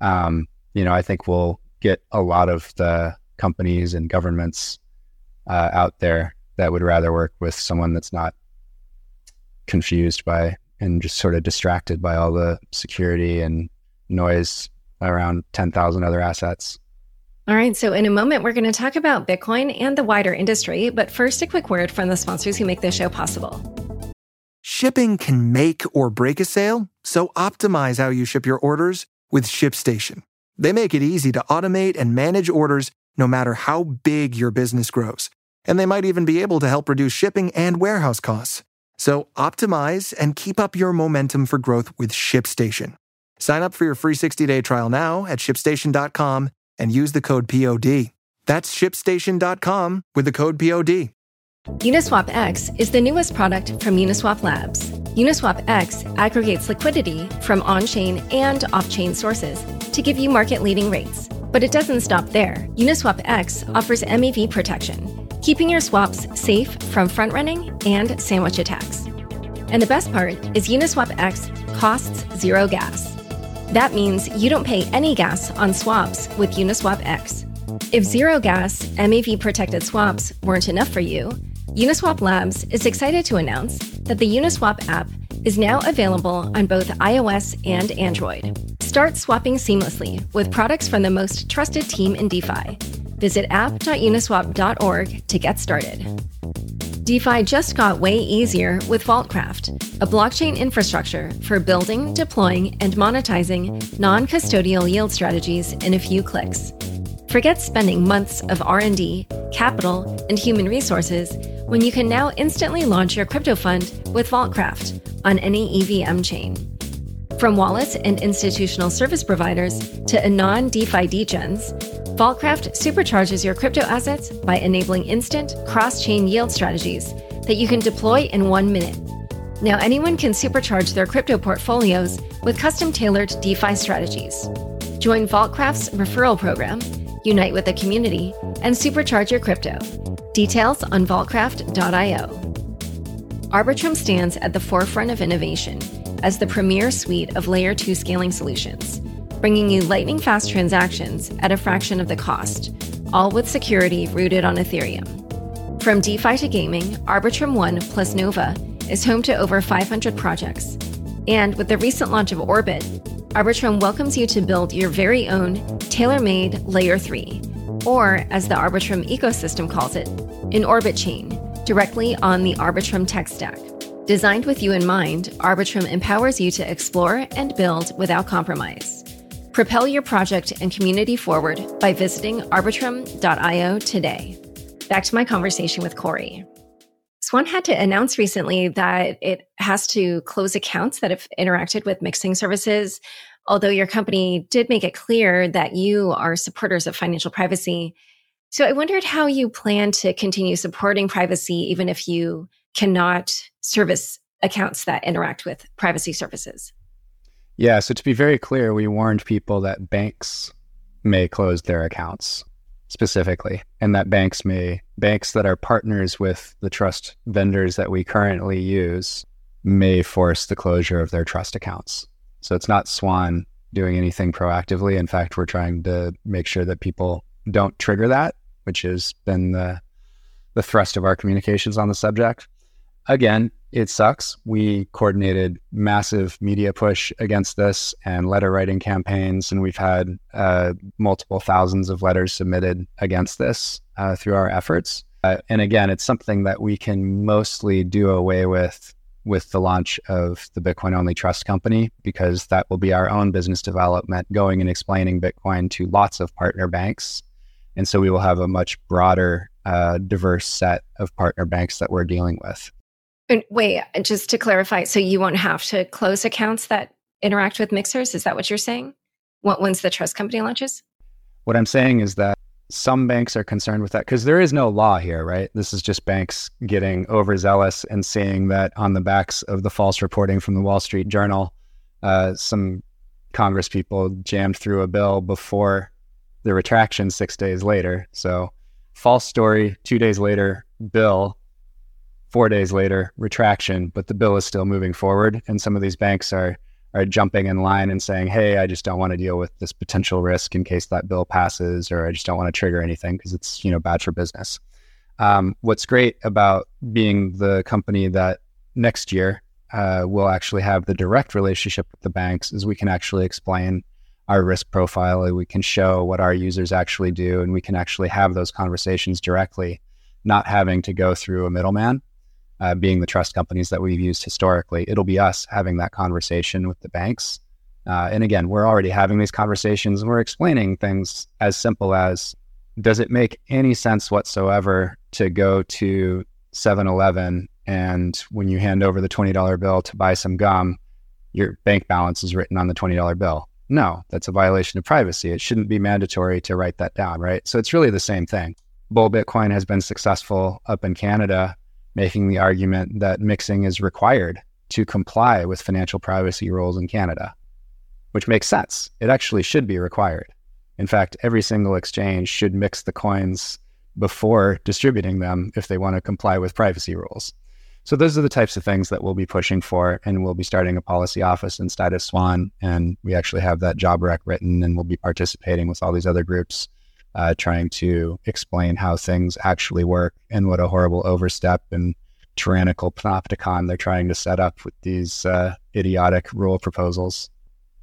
Um, you know, I think we'll get a lot of the companies and governments uh, out there that would rather work with someone that's not confused by and just sort of distracted by all the security and noise around 10,000 other assets. All right. So, in a moment, we're going to talk about Bitcoin and the wider industry. But first, a quick word from the sponsors who make this show possible. Shipping can make or break a sale, so optimize how you ship your orders with ShipStation. They make it easy to automate and manage orders no matter how big your business grows. And they might even be able to help reduce shipping and warehouse costs. So optimize and keep up your momentum for growth with ShipStation. Sign up for your free 60-day trial now at shipstation.com and use the code POD. That's shipstation.com with the code POD. Uniswap X is the newest product from Uniswap Labs. Uniswap X aggregates liquidity from on-chain and off-chain sources to give you market-leading rates. But it doesn't stop there. Uniswap X offers MEV protection, keeping your swaps safe from front running and sandwich attacks. And the best part is Uniswap X costs zero gas. That means you don't pay any gas on swaps with Uniswap X. If zero gas, MEV protected swaps weren't enough for you, Uniswap Labs is excited to announce that the Uniswap app is now available on both iOS and Android. Start swapping seamlessly with products from the most trusted team in DeFi. Visit app.uniswap.org to get started. DeFi just got way easier with Vaultcraft, a blockchain infrastructure for building, deploying, and monetizing non-custodial yield strategies in a few clicks. Forget spending months of R&D, capital, and human resources when you can now instantly launch your crypto fund with Vaultcraft on any EVM chain. From wallets and institutional service providers to anon DeFi degens, Vaultcraft supercharges your crypto assets by enabling instant cross chain yield strategies that you can deploy in one minute. Now, anyone can supercharge their crypto portfolios with custom tailored DeFi strategies. Join Vaultcraft's referral program, unite with the community, and supercharge your crypto. Details on vaultcraft.io. Arbitrum stands at the forefront of innovation as the premier suite of layer 2 scaling solutions bringing you lightning fast transactions at a fraction of the cost, all with security rooted on Ethereum. From DeFi to gaming, Arbitrum One plus Nova is home to over 500 projects. And with the recent launch of Orbit, Arbitrum welcomes you to build your very own tailor made Layer 3, or as the Arbitrum ecosystem calls it, an Orbit chain, directly on the Arbitrum tech stack. Designed with you in mind, Arbitrum empowers you to explore and build without compromise. Propel your project and community forward by visiting arbitrum.io today. Back to my conversation with Cory. Swan had to announce recently that it has to close accounts that have interacted with mixing services. Although your company did make it clear that you are supporters of financial privacy. So I wondered how you plan to continue supporting privacy even if you cannot service accounts that interact with privacy services. Yeah. So to be very clear, we warned people that banks may close their accounts specifically, and that banks may, banks that are partners with the trust vendors that we currently use may force the closure of their trust accounts. So it's not Swan doing anything proactively. In fact, we're trying to make sure that people don't trigger that, which has been the the thrust of our communications on the subject. Again, it sucks. We coordinated massive media push against this and letter writing campaigns, and we've had uh, multiple thousands of letters submitted against this uh, through our efforts. Uh, and again, it's something that we can mostly do away with with the launch of the Bitcoin only trust company because that will be our own business development going and explaining Bitcoin to lots of partner banks. And so we will have a much broader, uh, diverse set of partner banks that we're dealing with. And wait, just to clarify, so you won't have to close accounts that interact with mixers? Is that what you're saying? What once the trust company launches? What I'm saying is that some banks are concerned with that because there is no law here, right? This is just banks getting overzealous and seeing that on the backs of the false reporting from the Wall Street Journal, uh, some Congress people jammed through a bill before the retraction six days later. So, false story, two days later, bill, four days later, retraction, but the bill is still moving forward. And some of these banks are are jumping in line and saying, "Hey, I just don't want to deal with this potential risk in case that bill passes, or I just don't want to trigger anything because it's you know bad for business." Um, what's great about being the company that next year uh, will actually have the direct relationship with the banks is we can actually explain our risk profile. and We can show what our users actually do, and we can actually have those conversations directly, not having to go through a middleman uh, being the trust companies that we've used historically. It'll be us having that conversation with the banks. Uh, and again, we're already having these conversations we're explaining things as simple as does it make any sense whatsoever to go to 7 Eleven and when you hand over the $20 bill to buy some gum, your bank balance is written on the $20 bill? No, that's a violation of privacy. It shouldn't be mandatory to write that down, right? So it's really the same thing. Bull Bitcoin has been successful up in Canada making the argument that mixing is required to comply with financial privacy rules in Canada, which makes sense. It actually should be required. In fact, every single exchange should mix the coins before distributing them if they want to comply with privacy rules. So those are the types of things that we'll be pushing for, and we'll be starting a policy office inside of Swan, and we actually have that job rec written, and we'll be participating with all these other groups uh, trying to explain how things actually work and what a horrible overstep and tyrannical panopticon they're trying to set up with these uh, idiotic rule proposals.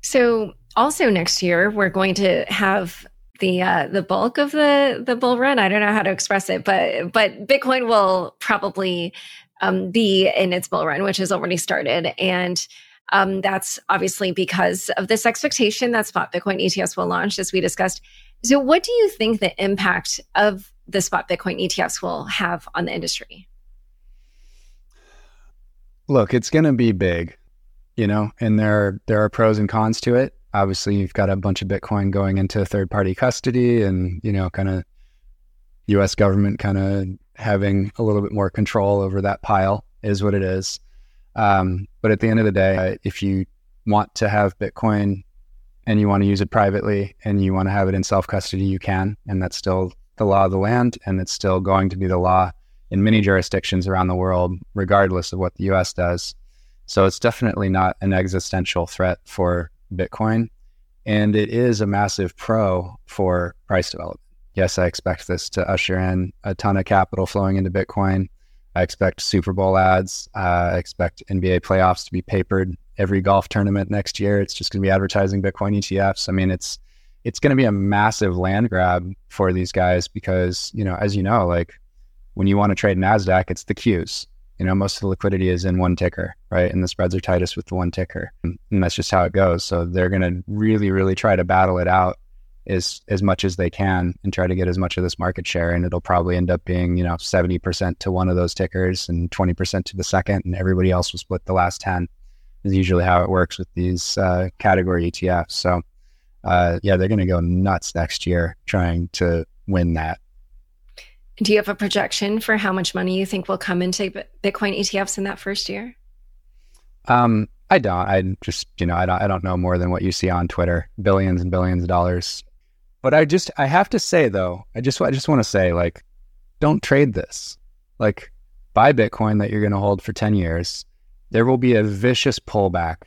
So, also next year, we're going to have the uh, the bulk of the the bull run. I don't know how to express it, but but Bitcoin will probably um, be in its bull run, which has already started, and um, that's obviously because of this expectation that spot Bitcoin ETFs will launch, as we discussed. So, what do you think the impact of the spot Bitcoin ETFs will have on the industry? Look, it's going to be big, you know, and there there are pros and cons to it. Obviously, you've got a bunch of Bitcoin going into third party custody, and you know, kind of U.S. government kind of having a little bit more control over that pile is what it is. Um, but at the end of the day, if you want to have Bitcoin and you want to use it privately and you want to have it in self custody, you can. And that's still the law of the land. And it's still going to be the law in many jurisdictions around the world, regardless of what the US does. So it's definitely not an existential threat for Bitcoin. And it is a massive pro for price development. Yes, I expect this to usher in a ton of capital flowing into Bitcoin. I expect Super Bowl ads. Uh, I expect NBA playoffs to be papered every golf tournament next year. It's just going to be advertising Bitcoin ETFs. I mean, it's it's going to be a massive land grab for these guys because you know, as you know, like when you want to trade Nasdaq, it's the queues. You know, most of the liquidity is in one ticker, right? And the spreads are tightest with the one ticker, and that's just how it goes. So they're going to really, really try to battle it out as as much as they can and try to get as much of this market share. And it'll probably end up being, you know, 70% to one of those tickers and 20% to the second, and everybody else will split the last 10 is usually how it works with these uh, category ETFs. So uh, yeah, they're going to go nuts next year trying to win that. Do you have a projection for how much money you think will come into Bitcoin ETFs in that first year? Um, I don't. I just, you know, I don't, I don't know more than what you see on Twitter, billions and billions of dollars. But I just I have to say though, I just I just want to say like don't trade this. Like buy Bitcoin that you're going to hold for 10 years. There will be a vicious pullback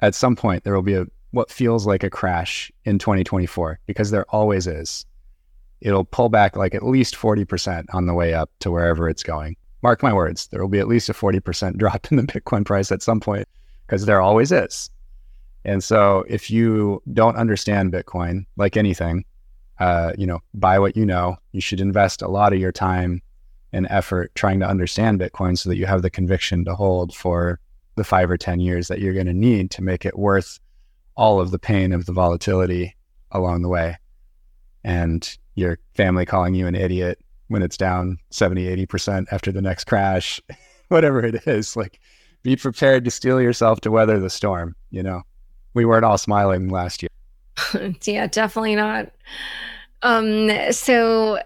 at some point. There will be a what feels like a crash in 2024 because there always is. It'll pull back like at least 40% on the way up to wherever it's going. Mark my words, there will be at least a 40% drop in the Bitcoin price at some point because there always is. And so if you don't understand Bitcoin, like anything, uh, you know, buy what you know. You should invest a lot of your time and effort trying to understand Bitcoin so that you have the conviction to hold for the five or 10 years that you're going to need to make it worth all of the pain of the volatility along the way. And your family calling you an idiot when it's down 70, 80% after the next crash, whatever it is. Like, be prepared to steel yourself to weather the storm. You know, we weren't all smiling last year. yeah, definitely not Um, so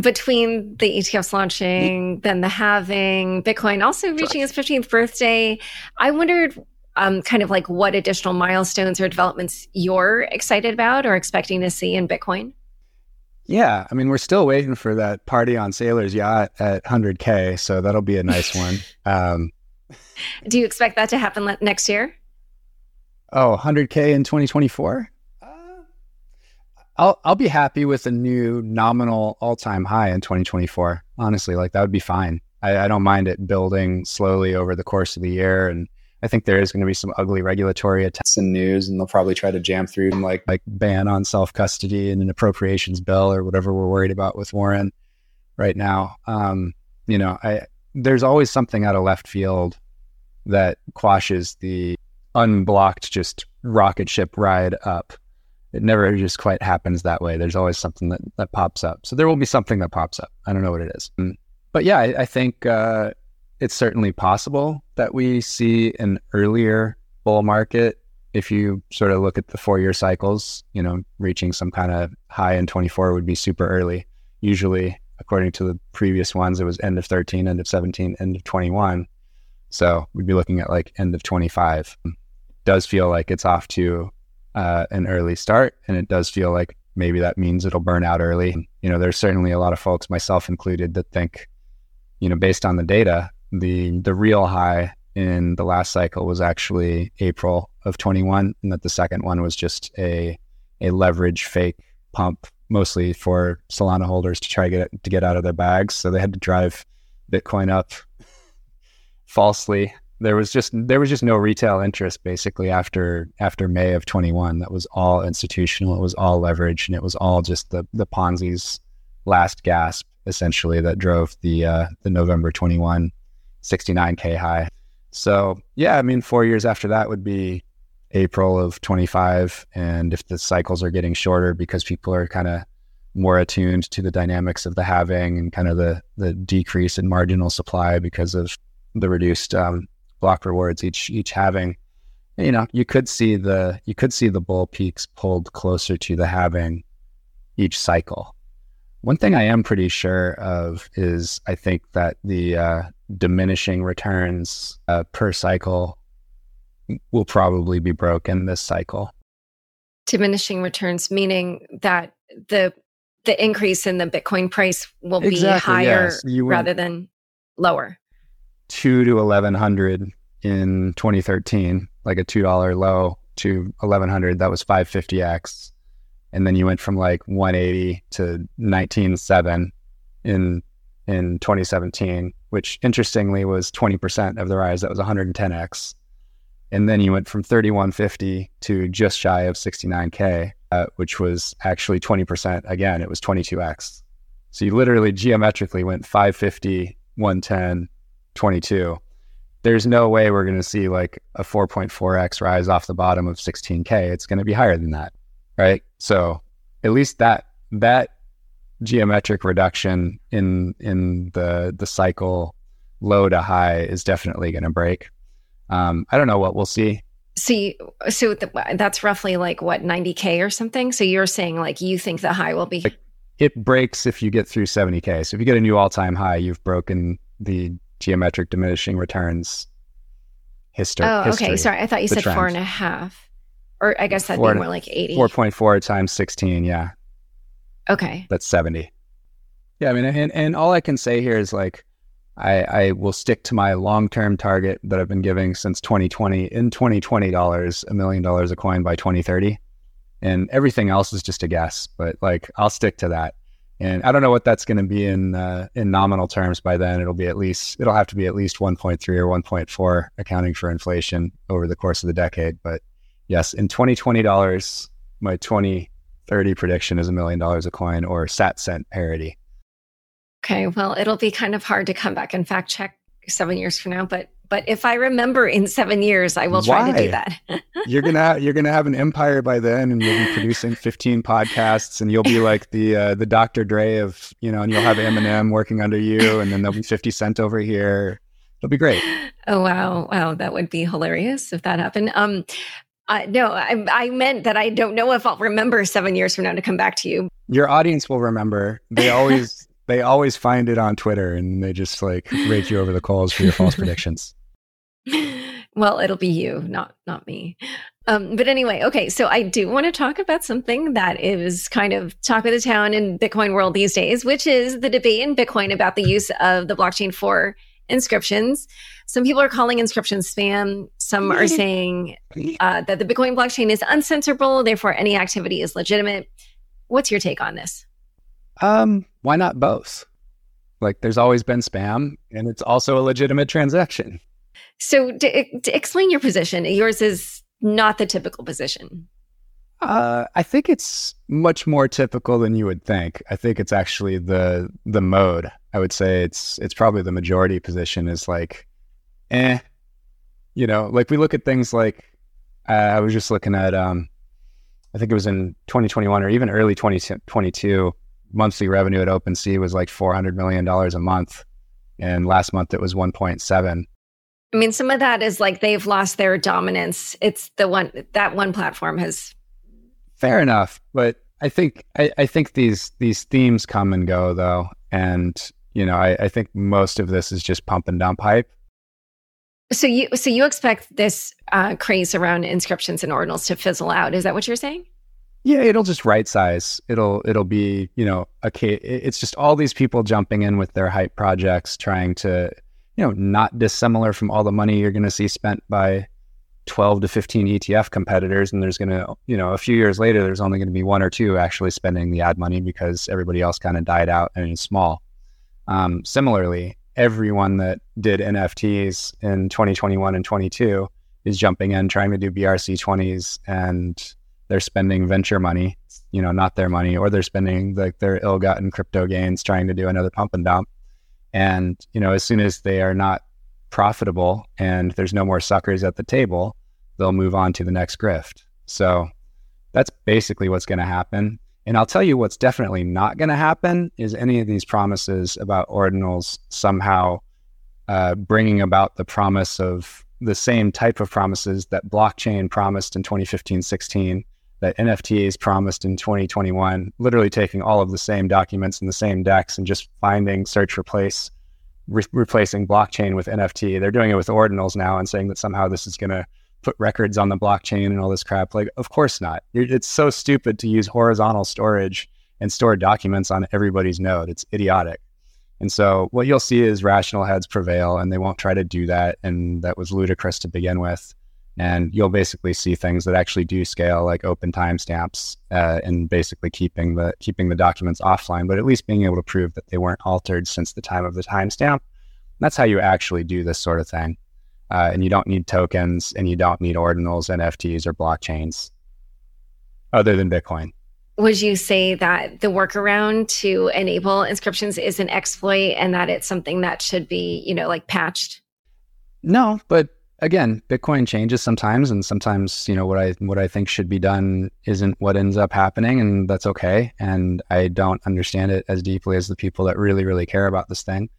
between the ETFs launching, then the halving, Bitcoin also reaching its 15th birthday, I wondered um, kind of like what additional milestones or developments you're excited about or expecting to see in Bitcoin. Yeah, I mean, we're still waiting for that party on Saylor's yacht at 100K, so that'll be a nice one. Um, Do you expect that to happen next year? Oh, 100K in 2024? I'll I'll be happy with a new nominal all time high in 2024. Honestly, like that would be fine. I, I don't mind it building slowly over the course of the year, and I think there is going to be some ugly regulatory attacks and news, and they'll probably try to jam through like like ban on self custody and an appropriations bill or whatever we're worried about with Warren right now. Um, you know, I there's always something out of left field that quashes the unblocked just rocket ship ride up. It never just quite happens that way. There's always something that, that pops up. So there will be something that pops up. I don't know what it is. Mm. But yeah, I, I think uh, it's certainly possible that we see an earlier bull market if you sort of look at the four year cycles, you know, reaching some kind of high in 24 would be super early. Usually, according to the previous ones, it was end of 13, end of 17, end of 21. So we'd be looking at like end of 25 does feel like it's off to uh, an early start, and it does feel like maybe that means it'll burn out early. You know, there's certainly a lot of folks, myself included, that think, you know, based on the data, the the real high in the last cycle was actually April of 21, and that the second one was just a a leverage fake pump, mostly for Solana holders to try to get to get out of their bags. So they had to drive Bitcoin up falsely there was just there was just no retail interest basically after after May of 21 that was all institutional. It was all leverage and it was all just the the Ponzi's last gasp essentially that drove the uh, the November 21 69k high. So yeah I mean 4 years after that would be April of 25 and if the cycles are getting shorter because people are kind of more attuned to the dynamics of the halving and kind of the the decrease in marginal supply because of the reduced um, block rewards each each halving. you know you could see the you could see the bull peaks pulled closer to the halving each cycle one thing i am pretty sure of is i think that the uh, diminishing returns uh, per cycle will probably be broken this cycle diminishing returns meaning that the the increase in the bitcoin price will exactly, be higher yes. rather than lower two to eleven hundred in 2013, like a two dollar low to eleven hundred. That was five fifty x, and then you went from like one eighty to nineteen seven in in 2017, which interestingly was 20% of the rise. That was 110x. And then you went from 3150 to just shy of 69K, uh, which was actually 20%. Again, it was 22x. So you literally geometrically went 550, 110, 22, there's no way we're going to see like a 4.4x rise off the bottom of 16k. It's going to be higher than that, right? So at least that that geometric reduction in in the the cycle low to high is definitely going to break. Um, I don't know what we'll see. See, so the, that's roughly like what 90k or something. So you're saying like you think the high will be. Like it breaks if you get through 70k. So if you get a new all time high, you've broken the geometric diminishing returns history. Oh, okay. Sorry, I thought you said trend. four and a half, or I guess that'd four, be more like eighty. Four point four times sixteen. Yeah. Okay. That's seventy. Yeah, I mean, and and all I can say here is like, I I will stick to my long term target that I've been giving since 2020. In 2020 dollars, a million dollars a coin by 2030, and everything else is just a guess. But like, I'll stick to that. And I don't know what that's going to be in uh, in nominal terms by then. It'll be at least it'll have to be at least 1.3 or 1.4 accounting for inflation over the course of the decade. But yes, in 2020 dollars, my 2030 prediction is a million dollars a coin or sat cent parity. Okay, well, it'll be kind of hard to come back and fact check seven years from now, but but if I remember in seven years, I will try Why? to do that. you're gonna you're gonna have an empire by then, and you'll be producing 15 podcasts, and you'll be like the uh, the Dr. Dre of you know, and you'll have Eminem working under you, and then there'll be 50 Cent over here. It'll be great. Oh wow, wow, that would be hilarious if that happened. Um, Uh, no, I, I meant that I don't know if I'll remember seven years from now to come back to you. Your audience will remember. They always they always find it on Twitter and they just like rake you over the coals for your false predictions. Well, it'll be you, not not me. Um, but anyway, okay. So I do want to talk about something that is kind of talk of the town in Bitcoin world these days, which is the debate in Bitcoin about the use of the blockchain for inscriptions. Some people are calling inscriptions spam. Some are saying uh, that the Bitcoin blockchain is uncensorable, therefore any activity is legitimate. What's your take on this? Um, why not both? Like, there's always been spam, and it's also a legitimate transaction. So, to, to explain your position, yours is not the typical position. Uh, I think it's much more typical than you would think. I think it's actually the the mode. I would say it's it's probably the majority position is like, eh, you know, like we look at things like uh, I was just looking at um, I think it was in 2021 or even early 2022 monthly revenue at OpenSea was like 400 million dollars a month, and last month it was 1.7. I mean, some of that is like they've lost their dominance. It's the one that one platform has. Fair enough, but I think I, I think these these themes come and go though, and you know I, I think most of this is just pump and dump hype. So you so you expect this uh, craze around inscriptions and ordinals to fizzle out? Is that what you're saying? Yeah, it'll just right size. It'll it'll be you know okay. It's just all these people jumping in with their hype projects, trying to you know, not dissimilar from all the money you're going to see spent by 12 to 15 ETF competitors. And there's going to, you know, a few years later, there's only going to be one or two actually spending the ad money because everybody else kind of died out and is small. Um, similarly, everyone that did NFTs in 2021 and 22 is jumping in, trying to do BRC20s, and they're spending venture money, you know, not their money, or they're spending like their ill-gotten crypto gains trying to do another pump and dump. And, you know, as soon as they are not profitable and there's no more suckers at the table, they'll move on to the next grift. So that's basically what's going to happen. And I'll tell you what's definitely not going to happen is any of these promises about ordinals somehow uh, bringing about the promise of the same type of promises that blockchain promised in 2015 16 that NFTs promised in 2021, literally taking all of the same documents in the same DEX and just finding search replace, re- replacing blockchain with NFT. They're doing it with ordinals now and saying that somehow this is going to put records on the blockchain and all this crap. Like, of course not. It's so stupid to use horizontal storage and store documents on everybody's node. It's idiotic. And so what you'll see is rational heads prevail and they won't try to do that. And that was ludicrous to begin with and you'll basically see things that actually do scale like OpenTimestamps uh, and basically keeping the keeping the documents offline but at least being able to prove that they weren't altered since the time of the timestamp. That's how you actually do this sort of thing. Uh, and you don't need tokens and you don't need ordinals nfts or blockchains other than bitcoin. Would you say that the workaround to enable inscriptions is an exploit and that it's something that should be you know like patched? No but again, Bitcoin changes sometimes, and sometimes you know what I what I think should be done isn't what ends up happening, and that's okay. And I don't understand it as deeply as the people that really really care about this thing.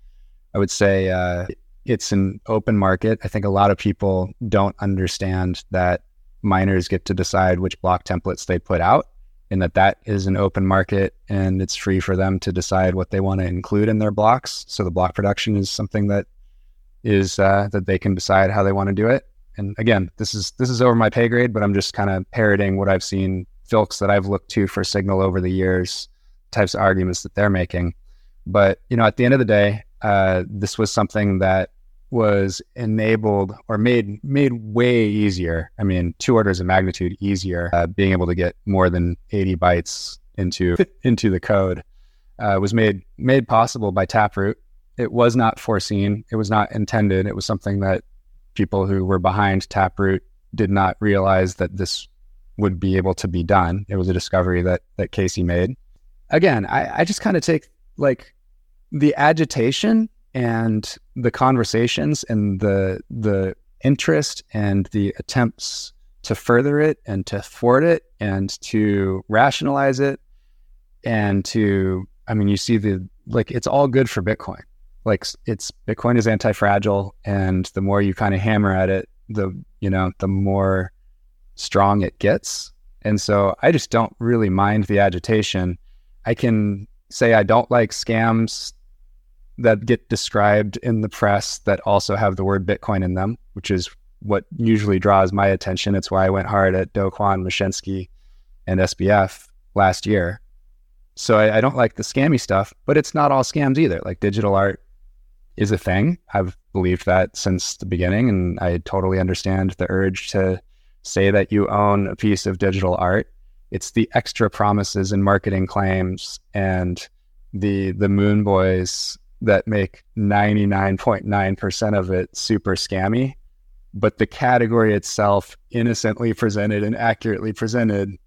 I would say uh, it's an open market. I think a lot of people don't understand that miners get to decide which block templates they put out, and that that is an open market, and it's free for them to decide what they want to include in their blocks. So the block production is something that is uh, that they can decide how they want to do it. And again, this is this is over my pay grade, but I'm just kind of parroting what I've seen folks that I've looked to for signal over the years, types of arguments that they're making. But you know, at the end of the day, uh, this was something that was enabled or made made way easier. I mean, two orders of magnitude easier. Uh, being able to get more than 80 bytes into into the code uh, was made made possible by Taproot, it was not foreseen. It was not intended. It was something that people who were behind Taproot did not realize that this would be able to be done. It was a discovery that that Casey made. Again, I, I just kind of take like the agitation and the conversations and the the interest and the attempts to further it and to thwart it and to rationalize it and to I mean you see the like it's all good for Bitcoin like it's Bitcoin is anti-fragile, and the more you kind of hammer at it, the you know the more strong it gets. And so I just don't really mind the agitation. I can say I don't like scams that get described in the press that also have the word Bitcoin in them, which is what usually draws my attention. It's why I went hard at Do Kwon, Mashinsky, and SBF last year. So I, I, don't like the scammy stuff, but it's not all scams either. Like digital art is a thing. I've believed that since the beginning, and I totally understand the urge to say that you own a piece of digital art. It's the extra promises and marketing claims and the the moon boys that make 99.9% of it super scammy but the category itself innocently presented and accurately presented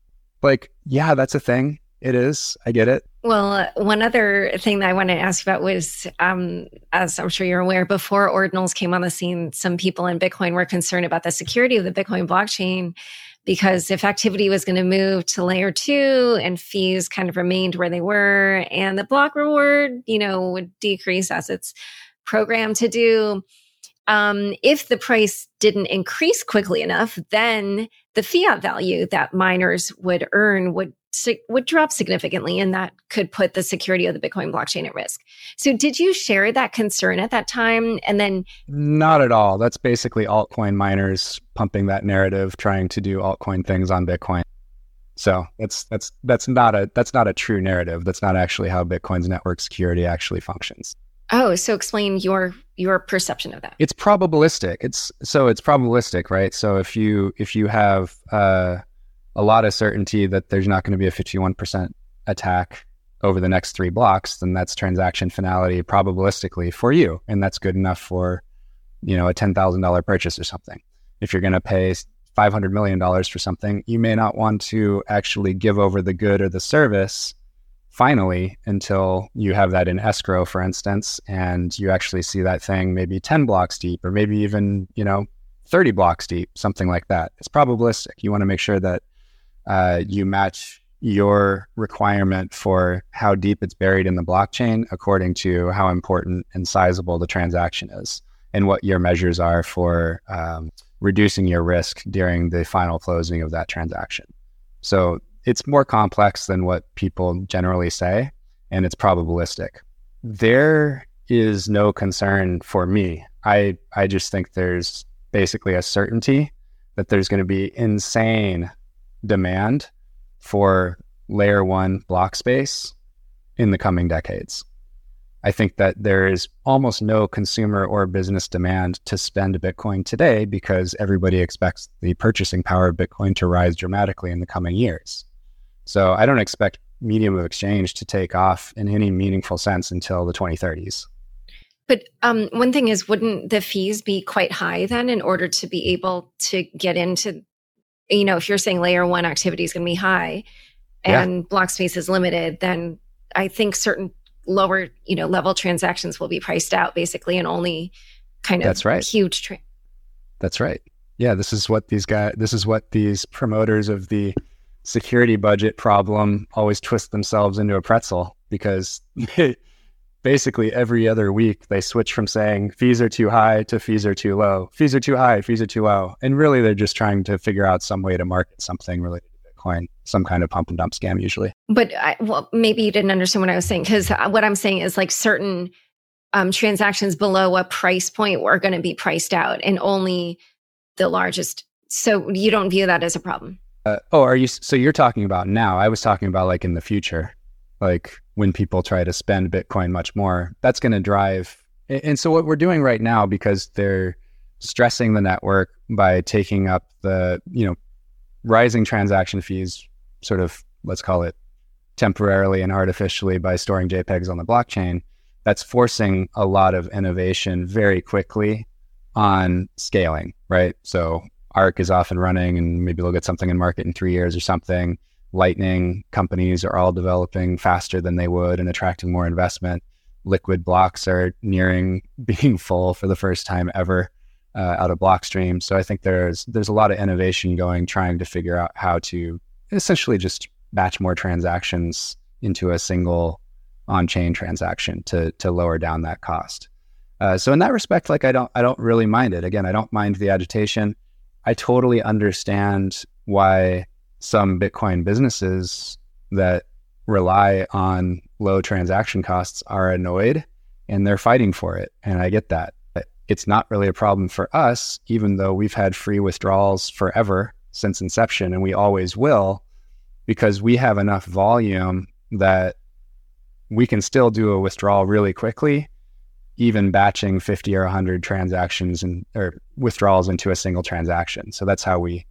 like yeah that's a thing it is. I get it. Well uh, one other thing that i want to ask about was um, as i'm sure you're aware before ordinals came on the scene some people in bitcoin were concerned about the security of the bitcoin blockchain because if activity was going to move to layer two and fees kind of remained where they were and the block reward you know would decrease as it's programmed to do um, if the price didn't increase quickly enough, then the fiat value that miners would earn would would drop significantly, and that could put the security of the Bitcoin blockchain at risk. So, did you share that concern at that time? And then, not at all. That's basically altcoin miners pumping that narrative, trying to do altcoin things on Bitcoin. So that's that's that's not a that's not a true narrative. That's not actually how Bitcoin's network security actually functions. Oh, so explain your your perception of that. It's probabilistic. It's so it's probabilistic, right? So if you if you have uh, a lot of certainty that there's not going to be a 51% attack over the next three blocks, then that's transaction finality probabilistically for you, and that's good enough for you know a ten thousand dollar purchase or something. If you're going to pay five hundred million dollars for something, you may not want to actually give over the good or the service finally until you have that in escrow, for instance, and you actually see that thing maybe 10 blocks deep or maybe even, you know, 30 blocks deep, something like that. It's probabilistic. You want to make sure that uh, you match your requirement for how deep it's buried in the blockchain according to how important and sizable the transaction is and what your measures are for um, reducing your risk during the final closing of that transaction. So it's more complex than what people generally say, and it's probabilistic. There is no concern for me. I I just think there's basically a certainty that there's going to be insane demand for layer one block space in the coming decades. I think that there is almost no consumer or business demand to spend Bitcoin today because everybody expects the purchasing power of Bitcoin to rise dramatically in the coming years. So I don't expect medium of exchange to take off in any meaningful sense until the 2030s. But um, one thing is, wouldn't the fees be quite high then in order to be able to get into, you know, if you're saying layer one activity is going to be high and yeah. block space is limited, then I think certain lower, you know, level transactions will be priced out basically and only kind of That's right. huge. Tra- That's right. Yeah, this is what these guys, this is what these promoters of the security budget problem always twist themselves into a pretzel because basically every other week they switch from saying fees are too high to fees are too low. Fees are too high, fees are too low. And really they're just trying to figure out some way to market something related to Bitcoin, some kind of pump and dump scam usually. But I, well, maybe you didn't understand what I was saying because what I'm saying is like certain um, transactions below a price point are going to be priced out and only the largest. So you don't view that as a problem. Uh, oh, are you? So you're talking about now? I was talking about like in the future, like when people try to spend Bitcoin much more. That's going to drive. And so what we're doing right now, because they're stressing the network by taking up the you know rising transaction fees, sort of let's call it temporarily and artificially by storing JPEGs on the blockchain. That's forcing a lot of innovation very quickly on scaling, right? So Ark is off and running, and maybe they'll get something in market in three years or something. Lightning companies are all developing faster than they would and attracting more investment. Liquid blocks are nearing being full for the first time ever uh, out of Blockstream. So I think there's there's a lot of innovation going, trying to figure out how to essentially just batch more transactions into a single on-chain transaction to to lower down that cost. Uh, so in that respect, like I don't I don't really mind it. Again, I don't mind the agitation. I totally understand why some Bitcoin businesses that rely on low transaction costs are annoyed and they're fighting for it. And I get that. It's not really a problem for us, even though we've had free withdrawals forever since inception and we always will, because we have enough volume that we can still do a withdrawal really quickly, even batching 50 or 100 transactions and or withdrawals into a single transaction. So that's how we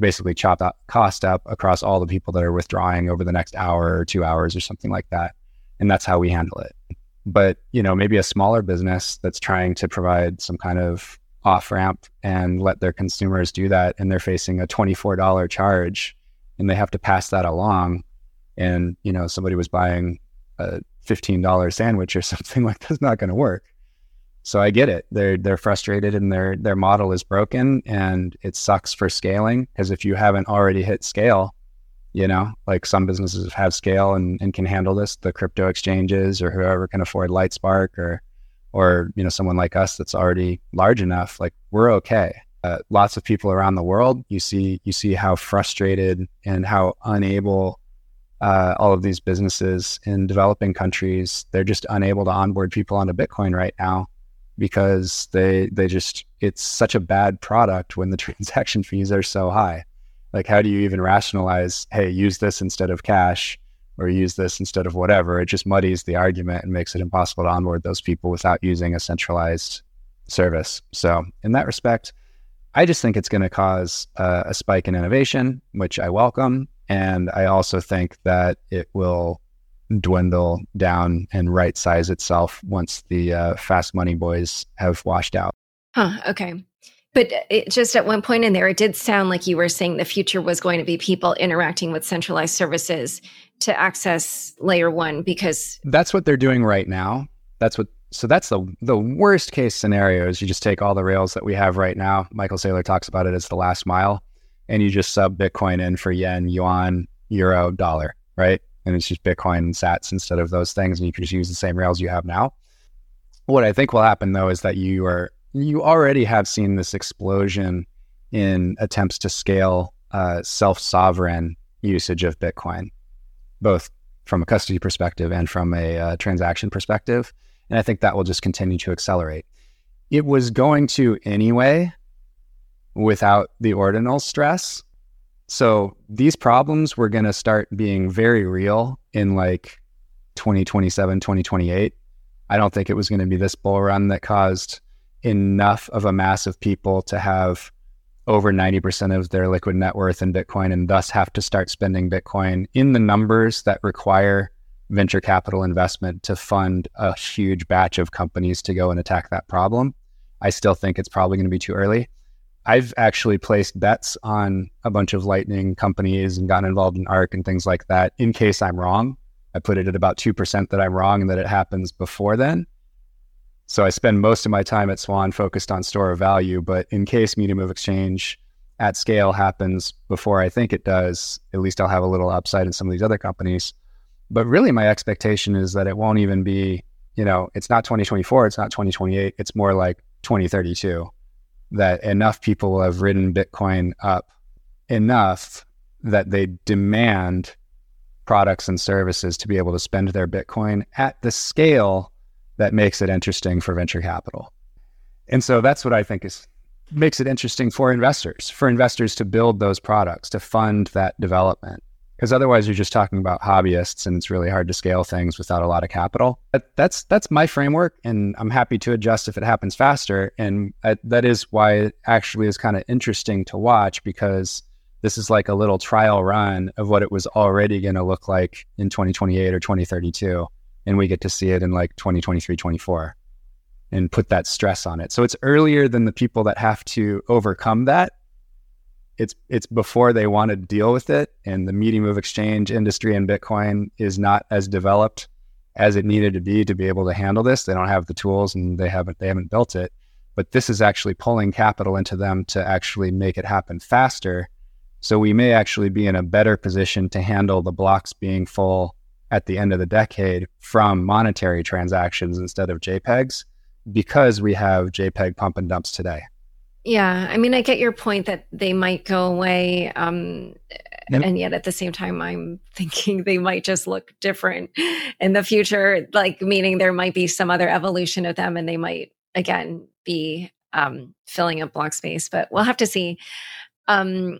basically chop that cost up across all the people that are withdrawing over the next hour or two hours or something like that. And that's how we handle it. But, you know, maybe a smaller business that's trying to provide some kind of off ramp and let their consumers do that and they're facing a $24 charge and they have to pass that along and you know somebody was buying a $15 sandwich or something like that's not going to work so i get it. They're they're frustrated and their their model is broken and it sucks for scaling because if you haven't already hit scale you know like some businesses have scale and, and can handle this the crypto exchanges or whoever can afford lightspark or or you know someone like us that's already large enough like we're okay. Uh, lots of people around the world you see you see how frustrated and how unable uh, all of these businesses in developing countries, they're just unable to onboard people onto Bitcoin right now because they they just it's such a bad product when the transaction fees are so high. Like, how do you even rationalize, hey, use this instead of cash or use this instead of whatever? It just muddies the argument and makes it impossible to onboard those people without using a centralized service. So, in that respect, I just think it's going to cause uh, a spike in innovation, which I welcome. And I also think that it will dwindle down and right size itself once the uh, fast money boys have washed out. Huh. Okay. But it, just at one point in there, it did sound like you were saying the future was going to be people interacting with centralized services to access layer one because that's what they're doing right now. That's what. So that's the the worst case scenario is you just take all the rails that we have right now. Michael Saylor talks about it as the last mile and you just sub Bitcoin in for yen, yuan, euro, dollar, right? And it's just Bitcoin and sats instead of those things. And you can just use the same rails you have now. What I think will happen though is that you are you already have seen this explosion in attempts to scale uh, self-sovereign usage of Bitcoin, both from a custody perspective and from a uh, transaction perspective. And I think that will just continue to accelerate. It was going to anyway without the ordinal stress. So these problems were going to start being very real in like 2027, 2028. I don't think it was going to be this bull run that caused enough of a mass of people to have over 90% of their liquid net worth in Bitcoin and thus have to start spending Bitcoin in the numbers that require venture capital investment to fund a huge batch of companies to go and attack that problem. I still think it's probably going to be too early. I've actually placed bets on a bunch of Lightning companies and gotten involved in ARK and things like that in case I'm wrong. I put it at about 2% that I'm wrong and that it happens before then. So I spend most of my time at Swan focused on store of value, but in case medium of exchange at scale happens before I think it does, at least I'll have a little upside in some of these other companies. But really, my expectation is that it won't even be, you know, it's not 2024, it's not 2028, it's more like 2032 that enough people have ridden Bitcoin up enough that they demand products and services to be able to spend their Bitcoin at the scale that makes it interesting for venture capital. And so that's what I think is makes it interesting for investors, for investors to build those products, to fund that development because otherwise you're just talking about hobbyists and it's really hard to scale things without a lot of capital. But that's that's my framework and i'm happy to adjust if it happens faster. And I, that is why it actually is kind of interesting to watch because this is like a little trial run of what it was already going to look like in 2028 or 2032 and we get to see it in like 2023 24 and put that stress on it. So it's earlier than the people that have to overcome that it's it's before they want to deal with it. And the medium of exchange industry in bitcoin is not as developed as it needed to be to be able to handle this. They don't have the tools and they haven't they haven't built it. But this is actually pulling capital into them to actually make it happen faster. So we may actually be in a better position to handle the blocks being full at the end of the decade from monetary transactions instead of jpegs because we have jpeg pump and dumps today Yeah, I mean, I get your point that they might go away, um, yep. and yet at the same time, I'm thinking they might just look different in the future. Like, meaning there might be some other evolution of them, and they might again be um, filling up block space. But we'll have to see. Um,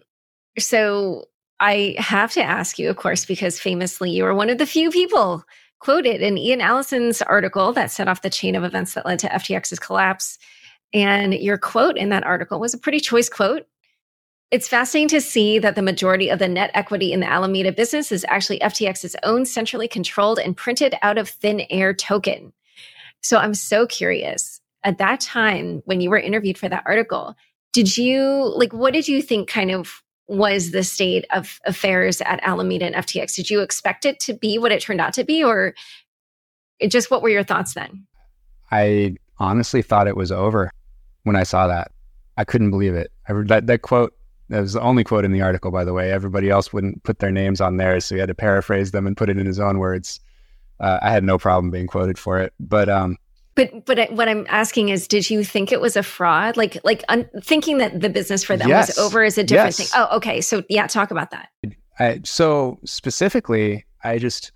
so I have to ask you, of course, because famously you were one of the few people quoted in Ian Allison's article that set off the chain of events that led to FTX's collapse. And your quote in that article was a pretty choice quote. It's fascinating to see that the majority of the net equity in the Alameda business is actually FTX's own centrally controlled and printed out of thin air token. So I'm so curious. At that time, when you were interviewed for that article, did you like what did you think kind of was the state of affairs at Alameda and FTX? Did you expect it to be what it turned out to be, or just what were your thoughts then? I honestly thought it was over when I saw that. I couldn't believe it. I, that that quote that was the only quote in the article, by the way. Everybody else wouldn't put their names on there, so he had to paraphrase them and put it in his own words. Uh, I had no problem being quoted for it, but um, but but what I'm asking is, did you think it was a fraud? Like like un- thinking that the business for them yes. was over is a different yes. thing. Oh, okay. So yeah, talk about that. I, so specifically, I just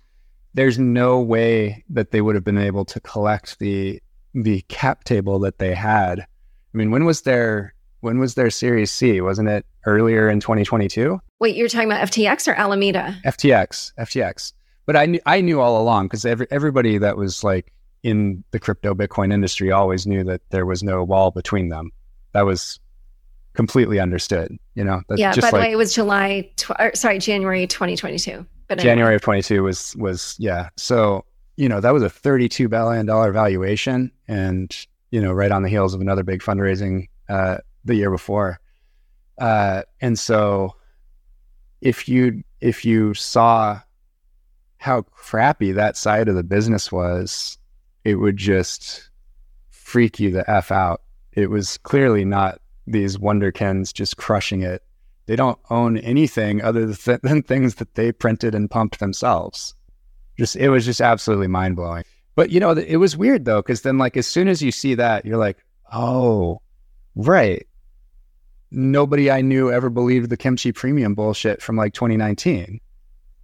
there's no way that they would have been able to collect the the cap table that they had. I mean, when was their when was their Series C? Wasn't it earlier in 2022? Wait, you're talking about FTX or Alameda? FTX, FTX. But I knew I knew all along because every, everybody that was like in the crypto Bitcoin industry always knew that there was no wall between them. That was completely understood. You know, That's yeah. By the like, way, it was July, tw- or, sorry, January 2022. But anyway. January of 22 was was yeah. So you know that was a 32 billion dollar valuation, and you know right on the heels of another big fundraising uh, the year before. Uh, and so if you if you saw how crappy that side of the business was it would just freak you the F out. It was clearly not these wonderkins just crushing it. They don't own anything other than things that they printed and pumped themselves. Just it was just absolutely mind blowing. But you know, it was weird though, because then like as soon as you see that, you're like, oh, right. Nobody I knew ever believed the kimchi premium bullshit from like 2019.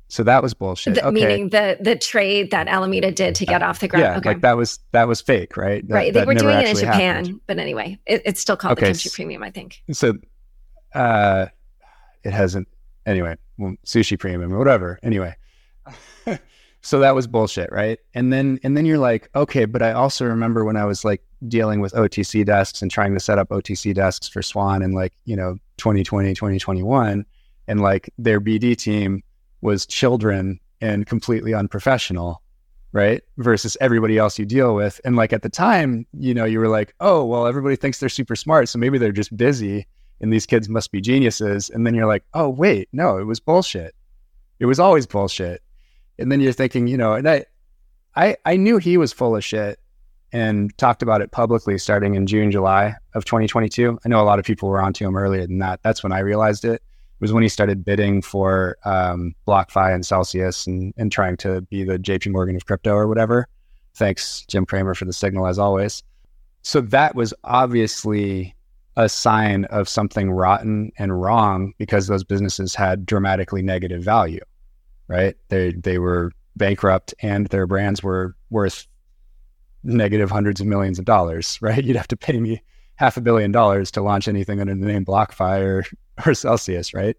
So that was bullshit. The, okay. Meaning the the trade that Alameda did to get off the ground. Yeah, okay. like that was that was fake, right? That, right. They were doing it in Japan, happened. but anyway, it, it's still called okay. the kimchi premium, I think. So, uh, it hasn't. Anyway, well, sushi premium or whatever. Anyway, so that was bullshit, right? And then and then you're like, okay, but I also remember when I was like dealing with OTC desks and trying to set up OTC desks for Swan in like you know 2020, 2021, and like their BD team was children and completely unprofessional right versus everybody else you deal with. And like at the time you know you were like oh well everybody thinks they're super smart so maybe they're just busy and these kids must be geniuses. And then you're like oh wait no it was bullshit. It was always bullshit and then you're thinking you know and i i i knew he was full of shit and talked about it publicly starting in june july of 2022 i know a lot of people were onto him earlier than that that's when i realized it It was when he started bidding for um, BlockFi and Celsius and, and trying to be the JP Morgan of crypto or whatever. Thanks, Jim Cramer, for the signal as always. So that was obviously a sign of something rotten and wrong because those businesses had dramatically negative value, right? They they were bankrupt and their brands were worth negative hundreds of millions of dollars, right? You'd have to pay me half a billion dollars to launch anything under the name BlockFi or or Celsius, right?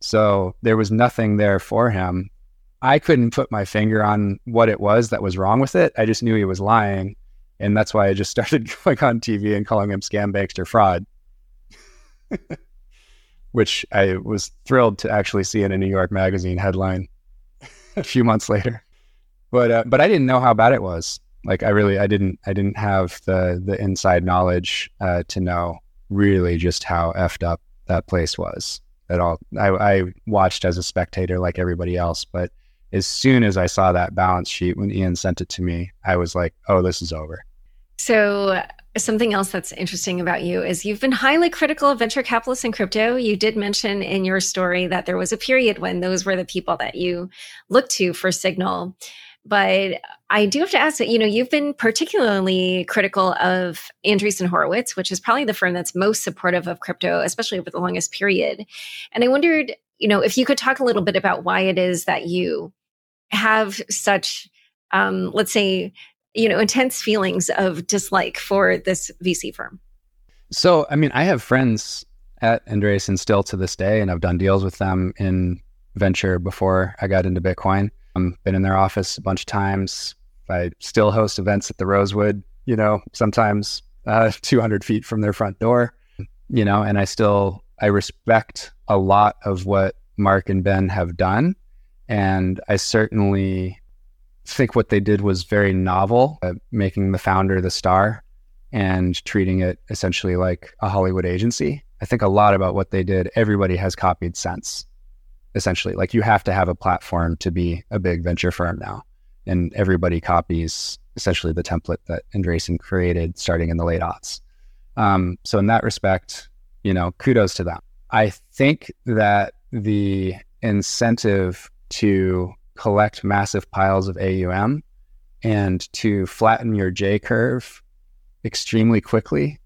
So there was nothing there for him. I couldn't put my finger on what it was that was wrong with it. I just knew he was lying. And that's why I just started going on TV and calling him scam, bankster, fraud, which I was thrilled to actually see in a New York Magazine headline a few months later. But uh, but I didn't know how bad it was. Like I really I didn't I didn't have the the inside knowledge uh, to know really just how effed up that place was at all. I, I watched as a spectator like everybody else, but as soon as I saw that balance sheet when Ian sent it to me, I was like, oh, this is over. So, something else that's interesting about you is you've been highly critical of venture capitalists in crypto. You did mention in your story that there was a period when those were the people that you looked to for signal. but I do have to ask that, you know, you've been particularly critical of Andreessen Horowitz, which is probably the firm that's most supportive of crypto, especially over the longest period. And I wondered, you know, if you could talk a little bit about why it is that you have such, um, let's say, you know, intense feelings of dislike for this VC firm. So, I mean, I have friends at Andreessen still to this day, and I've done deals with them in venture before I got into Bitcoin. I've been in their office a bunch of times. I still host events at the Rosewood, you know, sometimes uh, 200 feet from their front door, you know, and I still, I respect a lot of what Mark and Ben have done. And I certainly think what they did was very novel, uh, making the founder the star and treating it essentially like a Hollywood agency. I think a lot about what they did, everybody has copied since, essentially. Like you have to have a platform to be a big venture firm now. And everybody copies essentially the template that Andreessen created starting in the late aughts. Um, so in that respect, you know, kudos to them. I think that the incentive to collect massive piles of AUM and to flatten your J curve extremely quickly,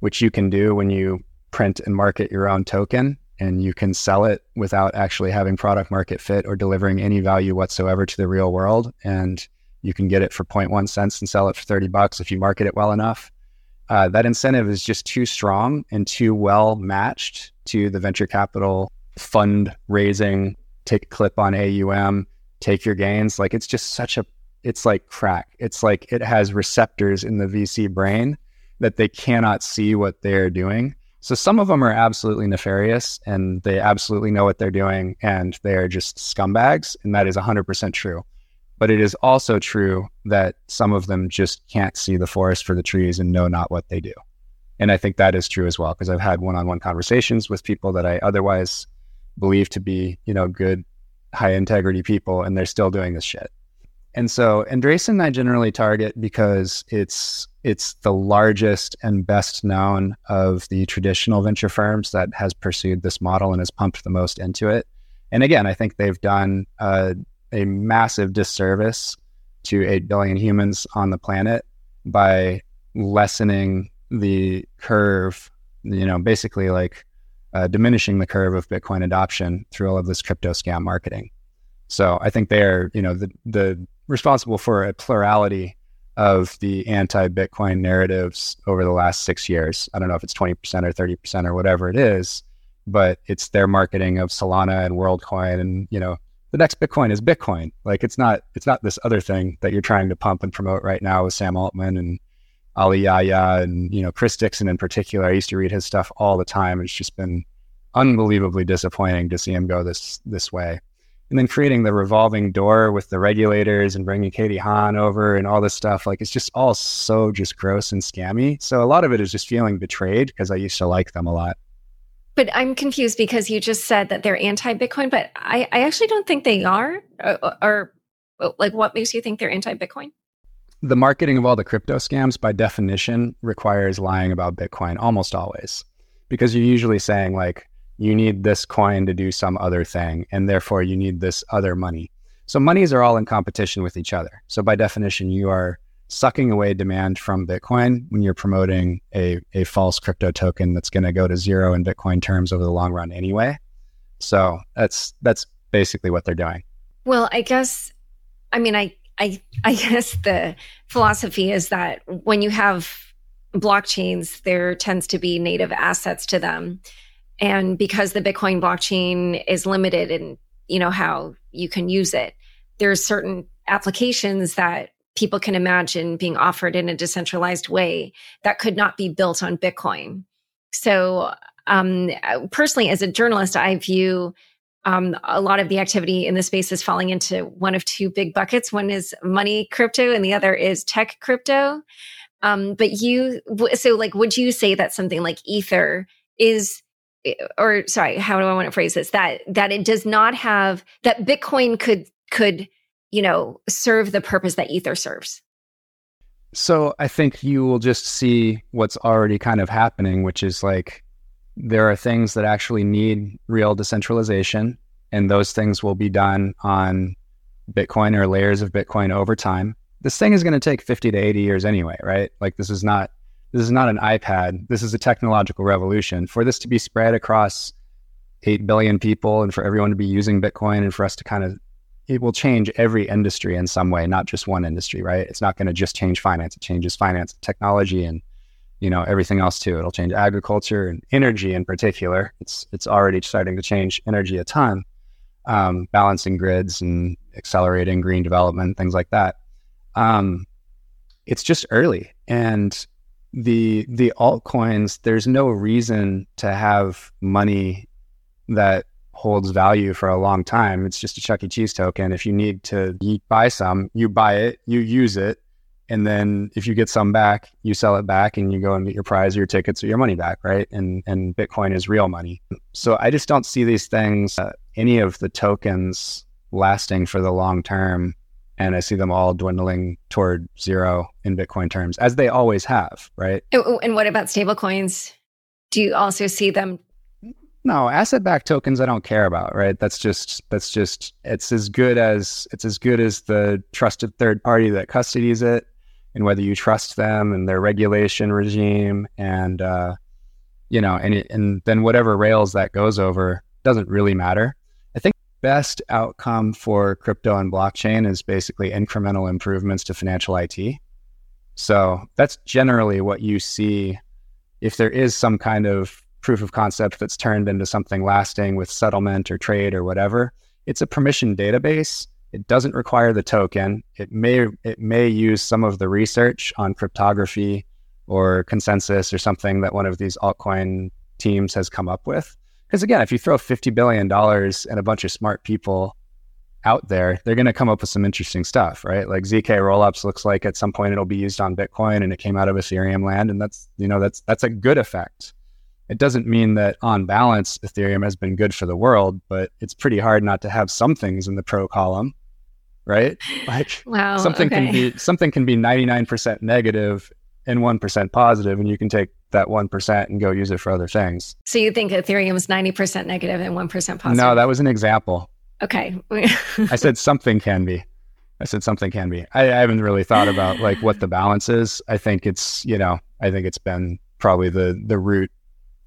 which you can do when you print and market your own token and you can sell it without actually having product market fit or delivering any value whatsoever to the real world. And you can get it for 0.1 cents and sell it for 30 bucks if you market it well enough. Uh, that incentive is just too strong and too well matched to the venture capital fund raising, take clip on AUM, take your gains. Like it's just such a, it's like crack. It's like it has receptors in the VC brain that they cannot see what they're doing. So some of them are absolutely nefarious and they absolutely know what they're doing and they are just scumbags. And that is 100% true. But it is also true that some of them just can't see the forest for the trees and know not what they do. And I think that is true as well because I've had one-on-one conversations with people that I otherwise believe to be, you know, good, high integrity people, and they're still doing this shit. And so Andreessen I generally target because it's it's the largest and best known of the traditional venture firms that has pursued this model and has pumped the most into it. And again, I think they've done uh, a massive disservice to 8 billion humans on the planet by lessening the curve, you know, basically like uh, diminishing the curve of Bitcoin adoption through all of this crypto scam marketing. So I think they're, you know, the the responsible for a plurality of the anti-Bitcoin narratives over the last six years. I don't know if it's 20% or 30% or whatever it is, but it's their marketing of Solana and WorldCoin and, you know, the next Bitcoin is Bitcoin. Like it's not it's not this other thing that you're trying to pump and promote right now with Sam Altman and Ali Yahya and you know Chris Dixon in particular. I used to read his stuff all the time. It's just been unbelievably disappointing to see him go this this way. And then creating the revolving door with the regulators and bringing Katie Haun over and all this stuff. Like it's just all so just gross and scammy. So a lot of it is just feeling betrayed because I used to like them a lot. But I'm confused because you just said that they're anti-Bitcoin, but I, I actually don't think they are. Or, or like, what makes you think they're anti-Bitcoin? The marketing of all the crypto scams, by definition, requires lying about Bitcoin almost always, because you're usually saying like, you need this coin to do some other thing, and therefore you need this other money. So monies are all in competition with each other. So by definition, you are sucking away demand from Bitcoin when you're promoting a, a false crypto token that's going to go to zero in Bitcoin terms over the long run anyway. So that's that's basically what they're doing. Well, I guess I mean I I I guess the philosophy is that when you have blockchains, there tends to be native assets to them. And because the Bitcoin blockchain is limited in, you know, how you can use it, there's certain applications that people can imagine being offered in a decentralized way that could not be built on Bitcoin. So, um, personally, as a journalist, I view um, a lot of the activity in the space is falling into one of two big buckets. One is money crypto, and the other is tech crypto. Um, but you, so like, would you say that something like Ether is Eh, or sorry, how do I want to phrase this? That that it does not have that Bitcoin could could you know serve the purpose that Ether serves. So I think you will just see what's already kind of happening, which is like there are things that actually need real decentralization, and those things will be done on Bitcoin or layers of Bitcoin over time. This thing is going to take 50 to 80 years anyway, right? Like this is not this is not an iPad. This is a technological revolution. For this to be spread across 8 billion people and for everyone to be using Bitcoin and for us to kind of it will change every industry in some way, not just one industry, right? It's not going to just change finance. It changes finance, technology, and you know everything else too. It'll change agriculture and energy in particular. It's it's already starting to change energy a ton, um, balancing grids and accelerating green development, things like that. Um, it's just early, and the the altcoins. There's no reason to have money that holds value for a long time. It's just a Chuck E. Cheese token. If you need to buy some, you buy it, you use it, and then if you get some back, you sell it back and you go and get your prize or your tickets or your money back, right? And and Bitcoin is real money. So I just don't see these things, uh, any of the tokens lasting for the long term. And I see them all dwindling toward zero in Bitcoin terms, as they always have, right? And what about stablecoins? Do you also see them no, asset backed tokens I don't care about, right? That's just that's just it's as good as it's as good as the trusted third party that custodies it and whether you trust them and their regulation regime and uh, you know and and then whatever rails that goes over doesn't really matter. I think best outcome for crypto and blockchain is basically incremental improvements to financial IT. So that's generally what you see if there is some kind of proof of concept that's turned into something lasting with settlement or trade or whatever. It's a permission database it doesn't require the token. It may it may use some of the research on cryptography or consensus or something that one of these altcoin teams has come up with. Because again, if you throw fifty billion dollars and a bunch of smart people out there, they're going to come up with some interesting stuff, right? Like zk rollups looks like at some point it'll be used on Bitcoin, and it came out of Ethereum land, and that's you know that's that's a good effect. It doesn't mean that on balance Ethereum has been good for the world, but it's pretty hard not to have some things in the pro column right? Like wow, something okay. can be something can be 99% negative and 1% positive and you can take that 1% and go use it for other things. So you think Ethereum is 90% negative and 1% positive? No, that was an example. Okay. I said something can be. I said something can be. I, I haven't really thought about like what the balance is. I think it's, you know, I think it's been probably the the root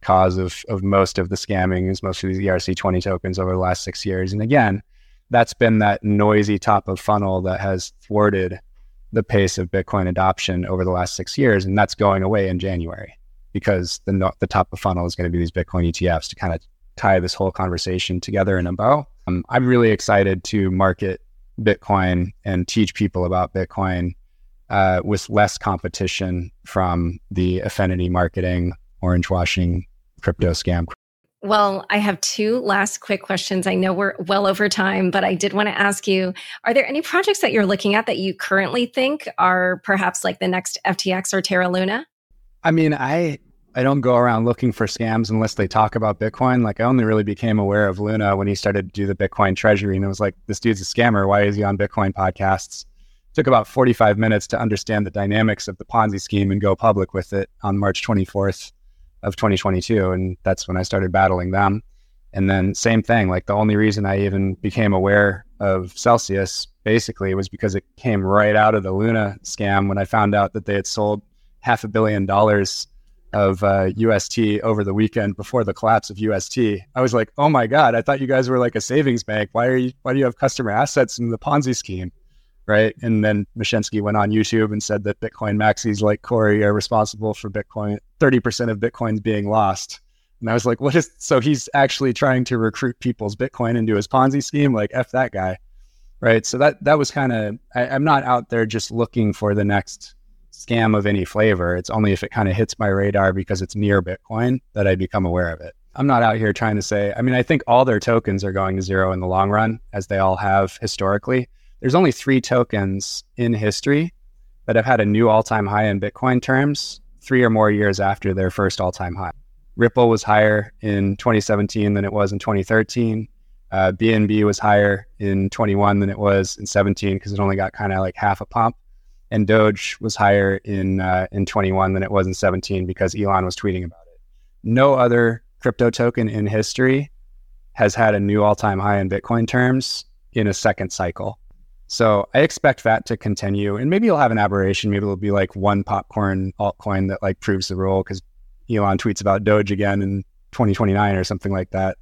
cause of of most of the scamming is most of these ERC20 tokens over the last six years. And again, that's been that noisy top of funnel that has thwarted the pace of Bitcoin adoption over the last six years, and that's going away in January because the the top of funnel is going to be these Bitcoin ETFs to kind of tie this whole conversation together in a bow. Um, I'm really excited to market Bitcoin and teach people about Bitcoin uh, with less competition from the affinity marketing, orange washing, crypto scam well, I have two last quick questions. I know we're well over time, but I did want to ask you Are there any projects that you're looking at that you currently think are perhaps like the next FTX or Terra Luna? I mean, I I don't go around looking for scams unless they talk about Bitcoin. Like I only really became aware of Luna when he started to do the Bitcoin treasury and it was like, this dude's a scammer. Why is he on Bitcoin podcasts? It took about 45 minutes to understand the dynamics of the Ponzi scheme and go public with it on March 24th of 2022. And that's when I started battling them. And then same thing, like the only reason I even became aware of Celsius basically was because it came right out of the Luna scam when I found out that they had sold half a billion dollars of uh, UST over the weekend before the collapse of UST. I was like, oh my God, I thought you guys were like a savings bank. Why are you, why do you have customer assets in the Ponzi scheme? Right? And then Mashinsky went on YouTube and said that Bitcoin maxis like Cory are responsible for Bitcoin, 30% of Bitcoins being lost. And I was like, what is, so he's actually trying to recruit people's Bitcoin into his Ponzi scheme? Like, F that guy. Right. So that, that was kind of, I'm not out there just looking for the next scam of any flavor. It's only if it kind of hits my radar because it's near Bitcoin that I become aware of it. I'm not out here trying to say, I mean, I think all their tokens are going to zero in the long run, as they all have historically there's only three tokens in history that have had a new all-time high in Bitcoin terms three or more years after their first all-time high. Ripple was higher in 2017 than it was in 2013. Uh, BNB was higher in 21 than it was in 17 because it only got kind of like half a pump. And Doge was higher in uh, in 21 than it was in 17 because Elon was tweeting about it. No other crypto token in history has had a new all-time high in Bitcoin terms in a second cycle So I expect that to continue, and maybe you'll have an aberration. Maybe it'll be like one popcorn altcoin that like proves the rule because Elon tweets about Doge again in 2029 or something like that,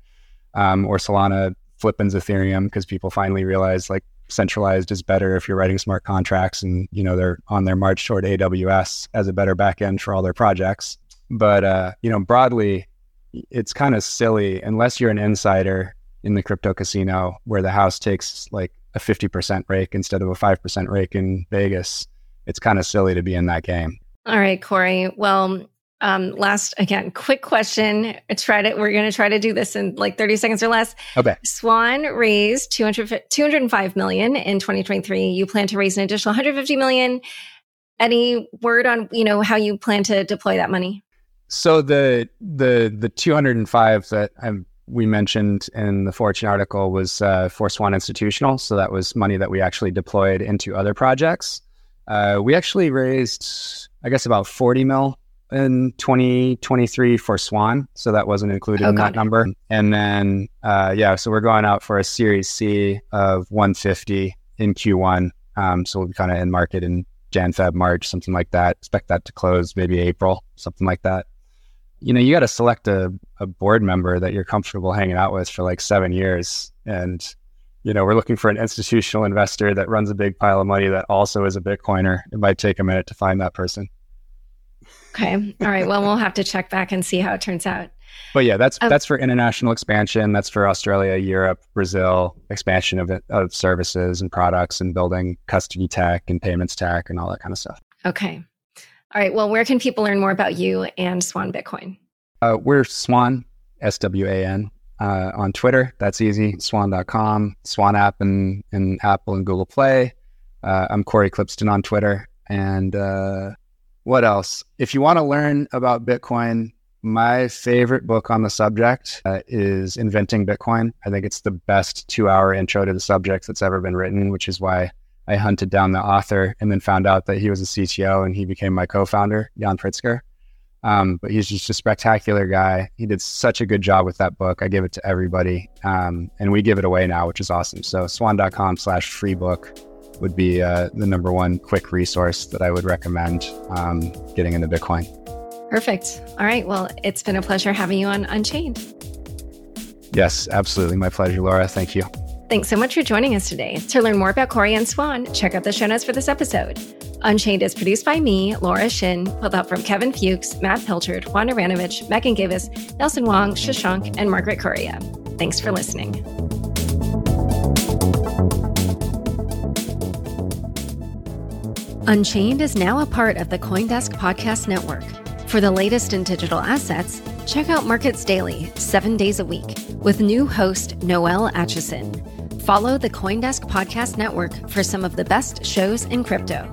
um, or Solana flippins Ethereum because people finally realize like centralized is better if you're writing smart contracts and you know they're on their march toward AWS as a better backend for all their projects. But uh, you know, broadly, it's kind of silly unless you're an insider in the crypto casino where the house takes like a 50% rake instead of a 5% rake in Vegas. It's kind of silly to be in that game. All right, Cory. Well, um, last again, quick question. Try to we're gonna try to do this in like 30 seconds or less. Okay. Swan raised 200, 205 million in 2023. You plan to raise an additional 150 million. Any word on you know how you plan to deploy that money? So the the the 205 that I'm, we mentioned in the Fortune article was uh, for Swan Institutional. So that was money that we actually deployed into other projects. Uh, we actually raised, I guess, about 40 mil in 2023 for Swan. So that wasn't included oh, in that it. number. And then, uh, yeah, so we're going out for a Series C of 150 in Q1. Um, so we'll be kind of in market in Jan, Feb, March, something like that. Expect that to close maybe April, something like that. You know, you got to select a, a board member that you're comfortable hanging out with for like seven years. And, you know, we're looking for an institutional investor that runs a big pile of money that also is a Bitcoiner. It might take a minute to find that person. Okay. All right. Well, we'll have to check back and see how it turns out. But yeah, that's um, that's for international expansion. That's for Australia, Europe, Brazil, expansion of it, of services and products and building custody tech and payments tech and all that kind of stuff. Okay. All right. Well, where can people learn more about you and Swan Bitcoin? Uh, we're Swan, S W A N, uh, on Twitter. That's easy. Swan.com, Swan app and, and Apple and Google Play. Uh, I'm Cory Klippsten on Twitter. And uh, what else? If you want to learn about Bitcoin, my favorite book on the subject uh, is Inventing Bitcoin. I think it's the best two hour intro to the subject that's ever been written, which is why I hunted down the author and then found out that he was a CTO and he became my co founder, Yan Pritzker. Um, but he's just a spectacular guy. He did such a good job with that book. I give it to everybody. Um, and we give it away now, which is awesome. So swan.com slash free book would be uh, the number one quick resource that I would recommend um, getting into Bitcoin. Perfect. All right. Well, it's been a pleasure having you on Unchained. Yes, absolutely. My pleasure, Laura. Thank you. Thanks so much for joining us today. To learn more about Cory and Swan, check out the show notes for this episode. Unchained is produced by me, Laura Shin, with help from Kevin Fuchs, Matt Pilchard, Juan Aranovich, Megan Gavis, Nelson Wong, Shashank, and Margaret Correa. Thanks for listening. Unchained is now a part of the Coindesk Podcast Network. For the latest in digital assets, check out Markets Daily, seven days a week, with new host Noelle Acheson. Follow the Coindesk Podcast Network for some of the best shows in crypto.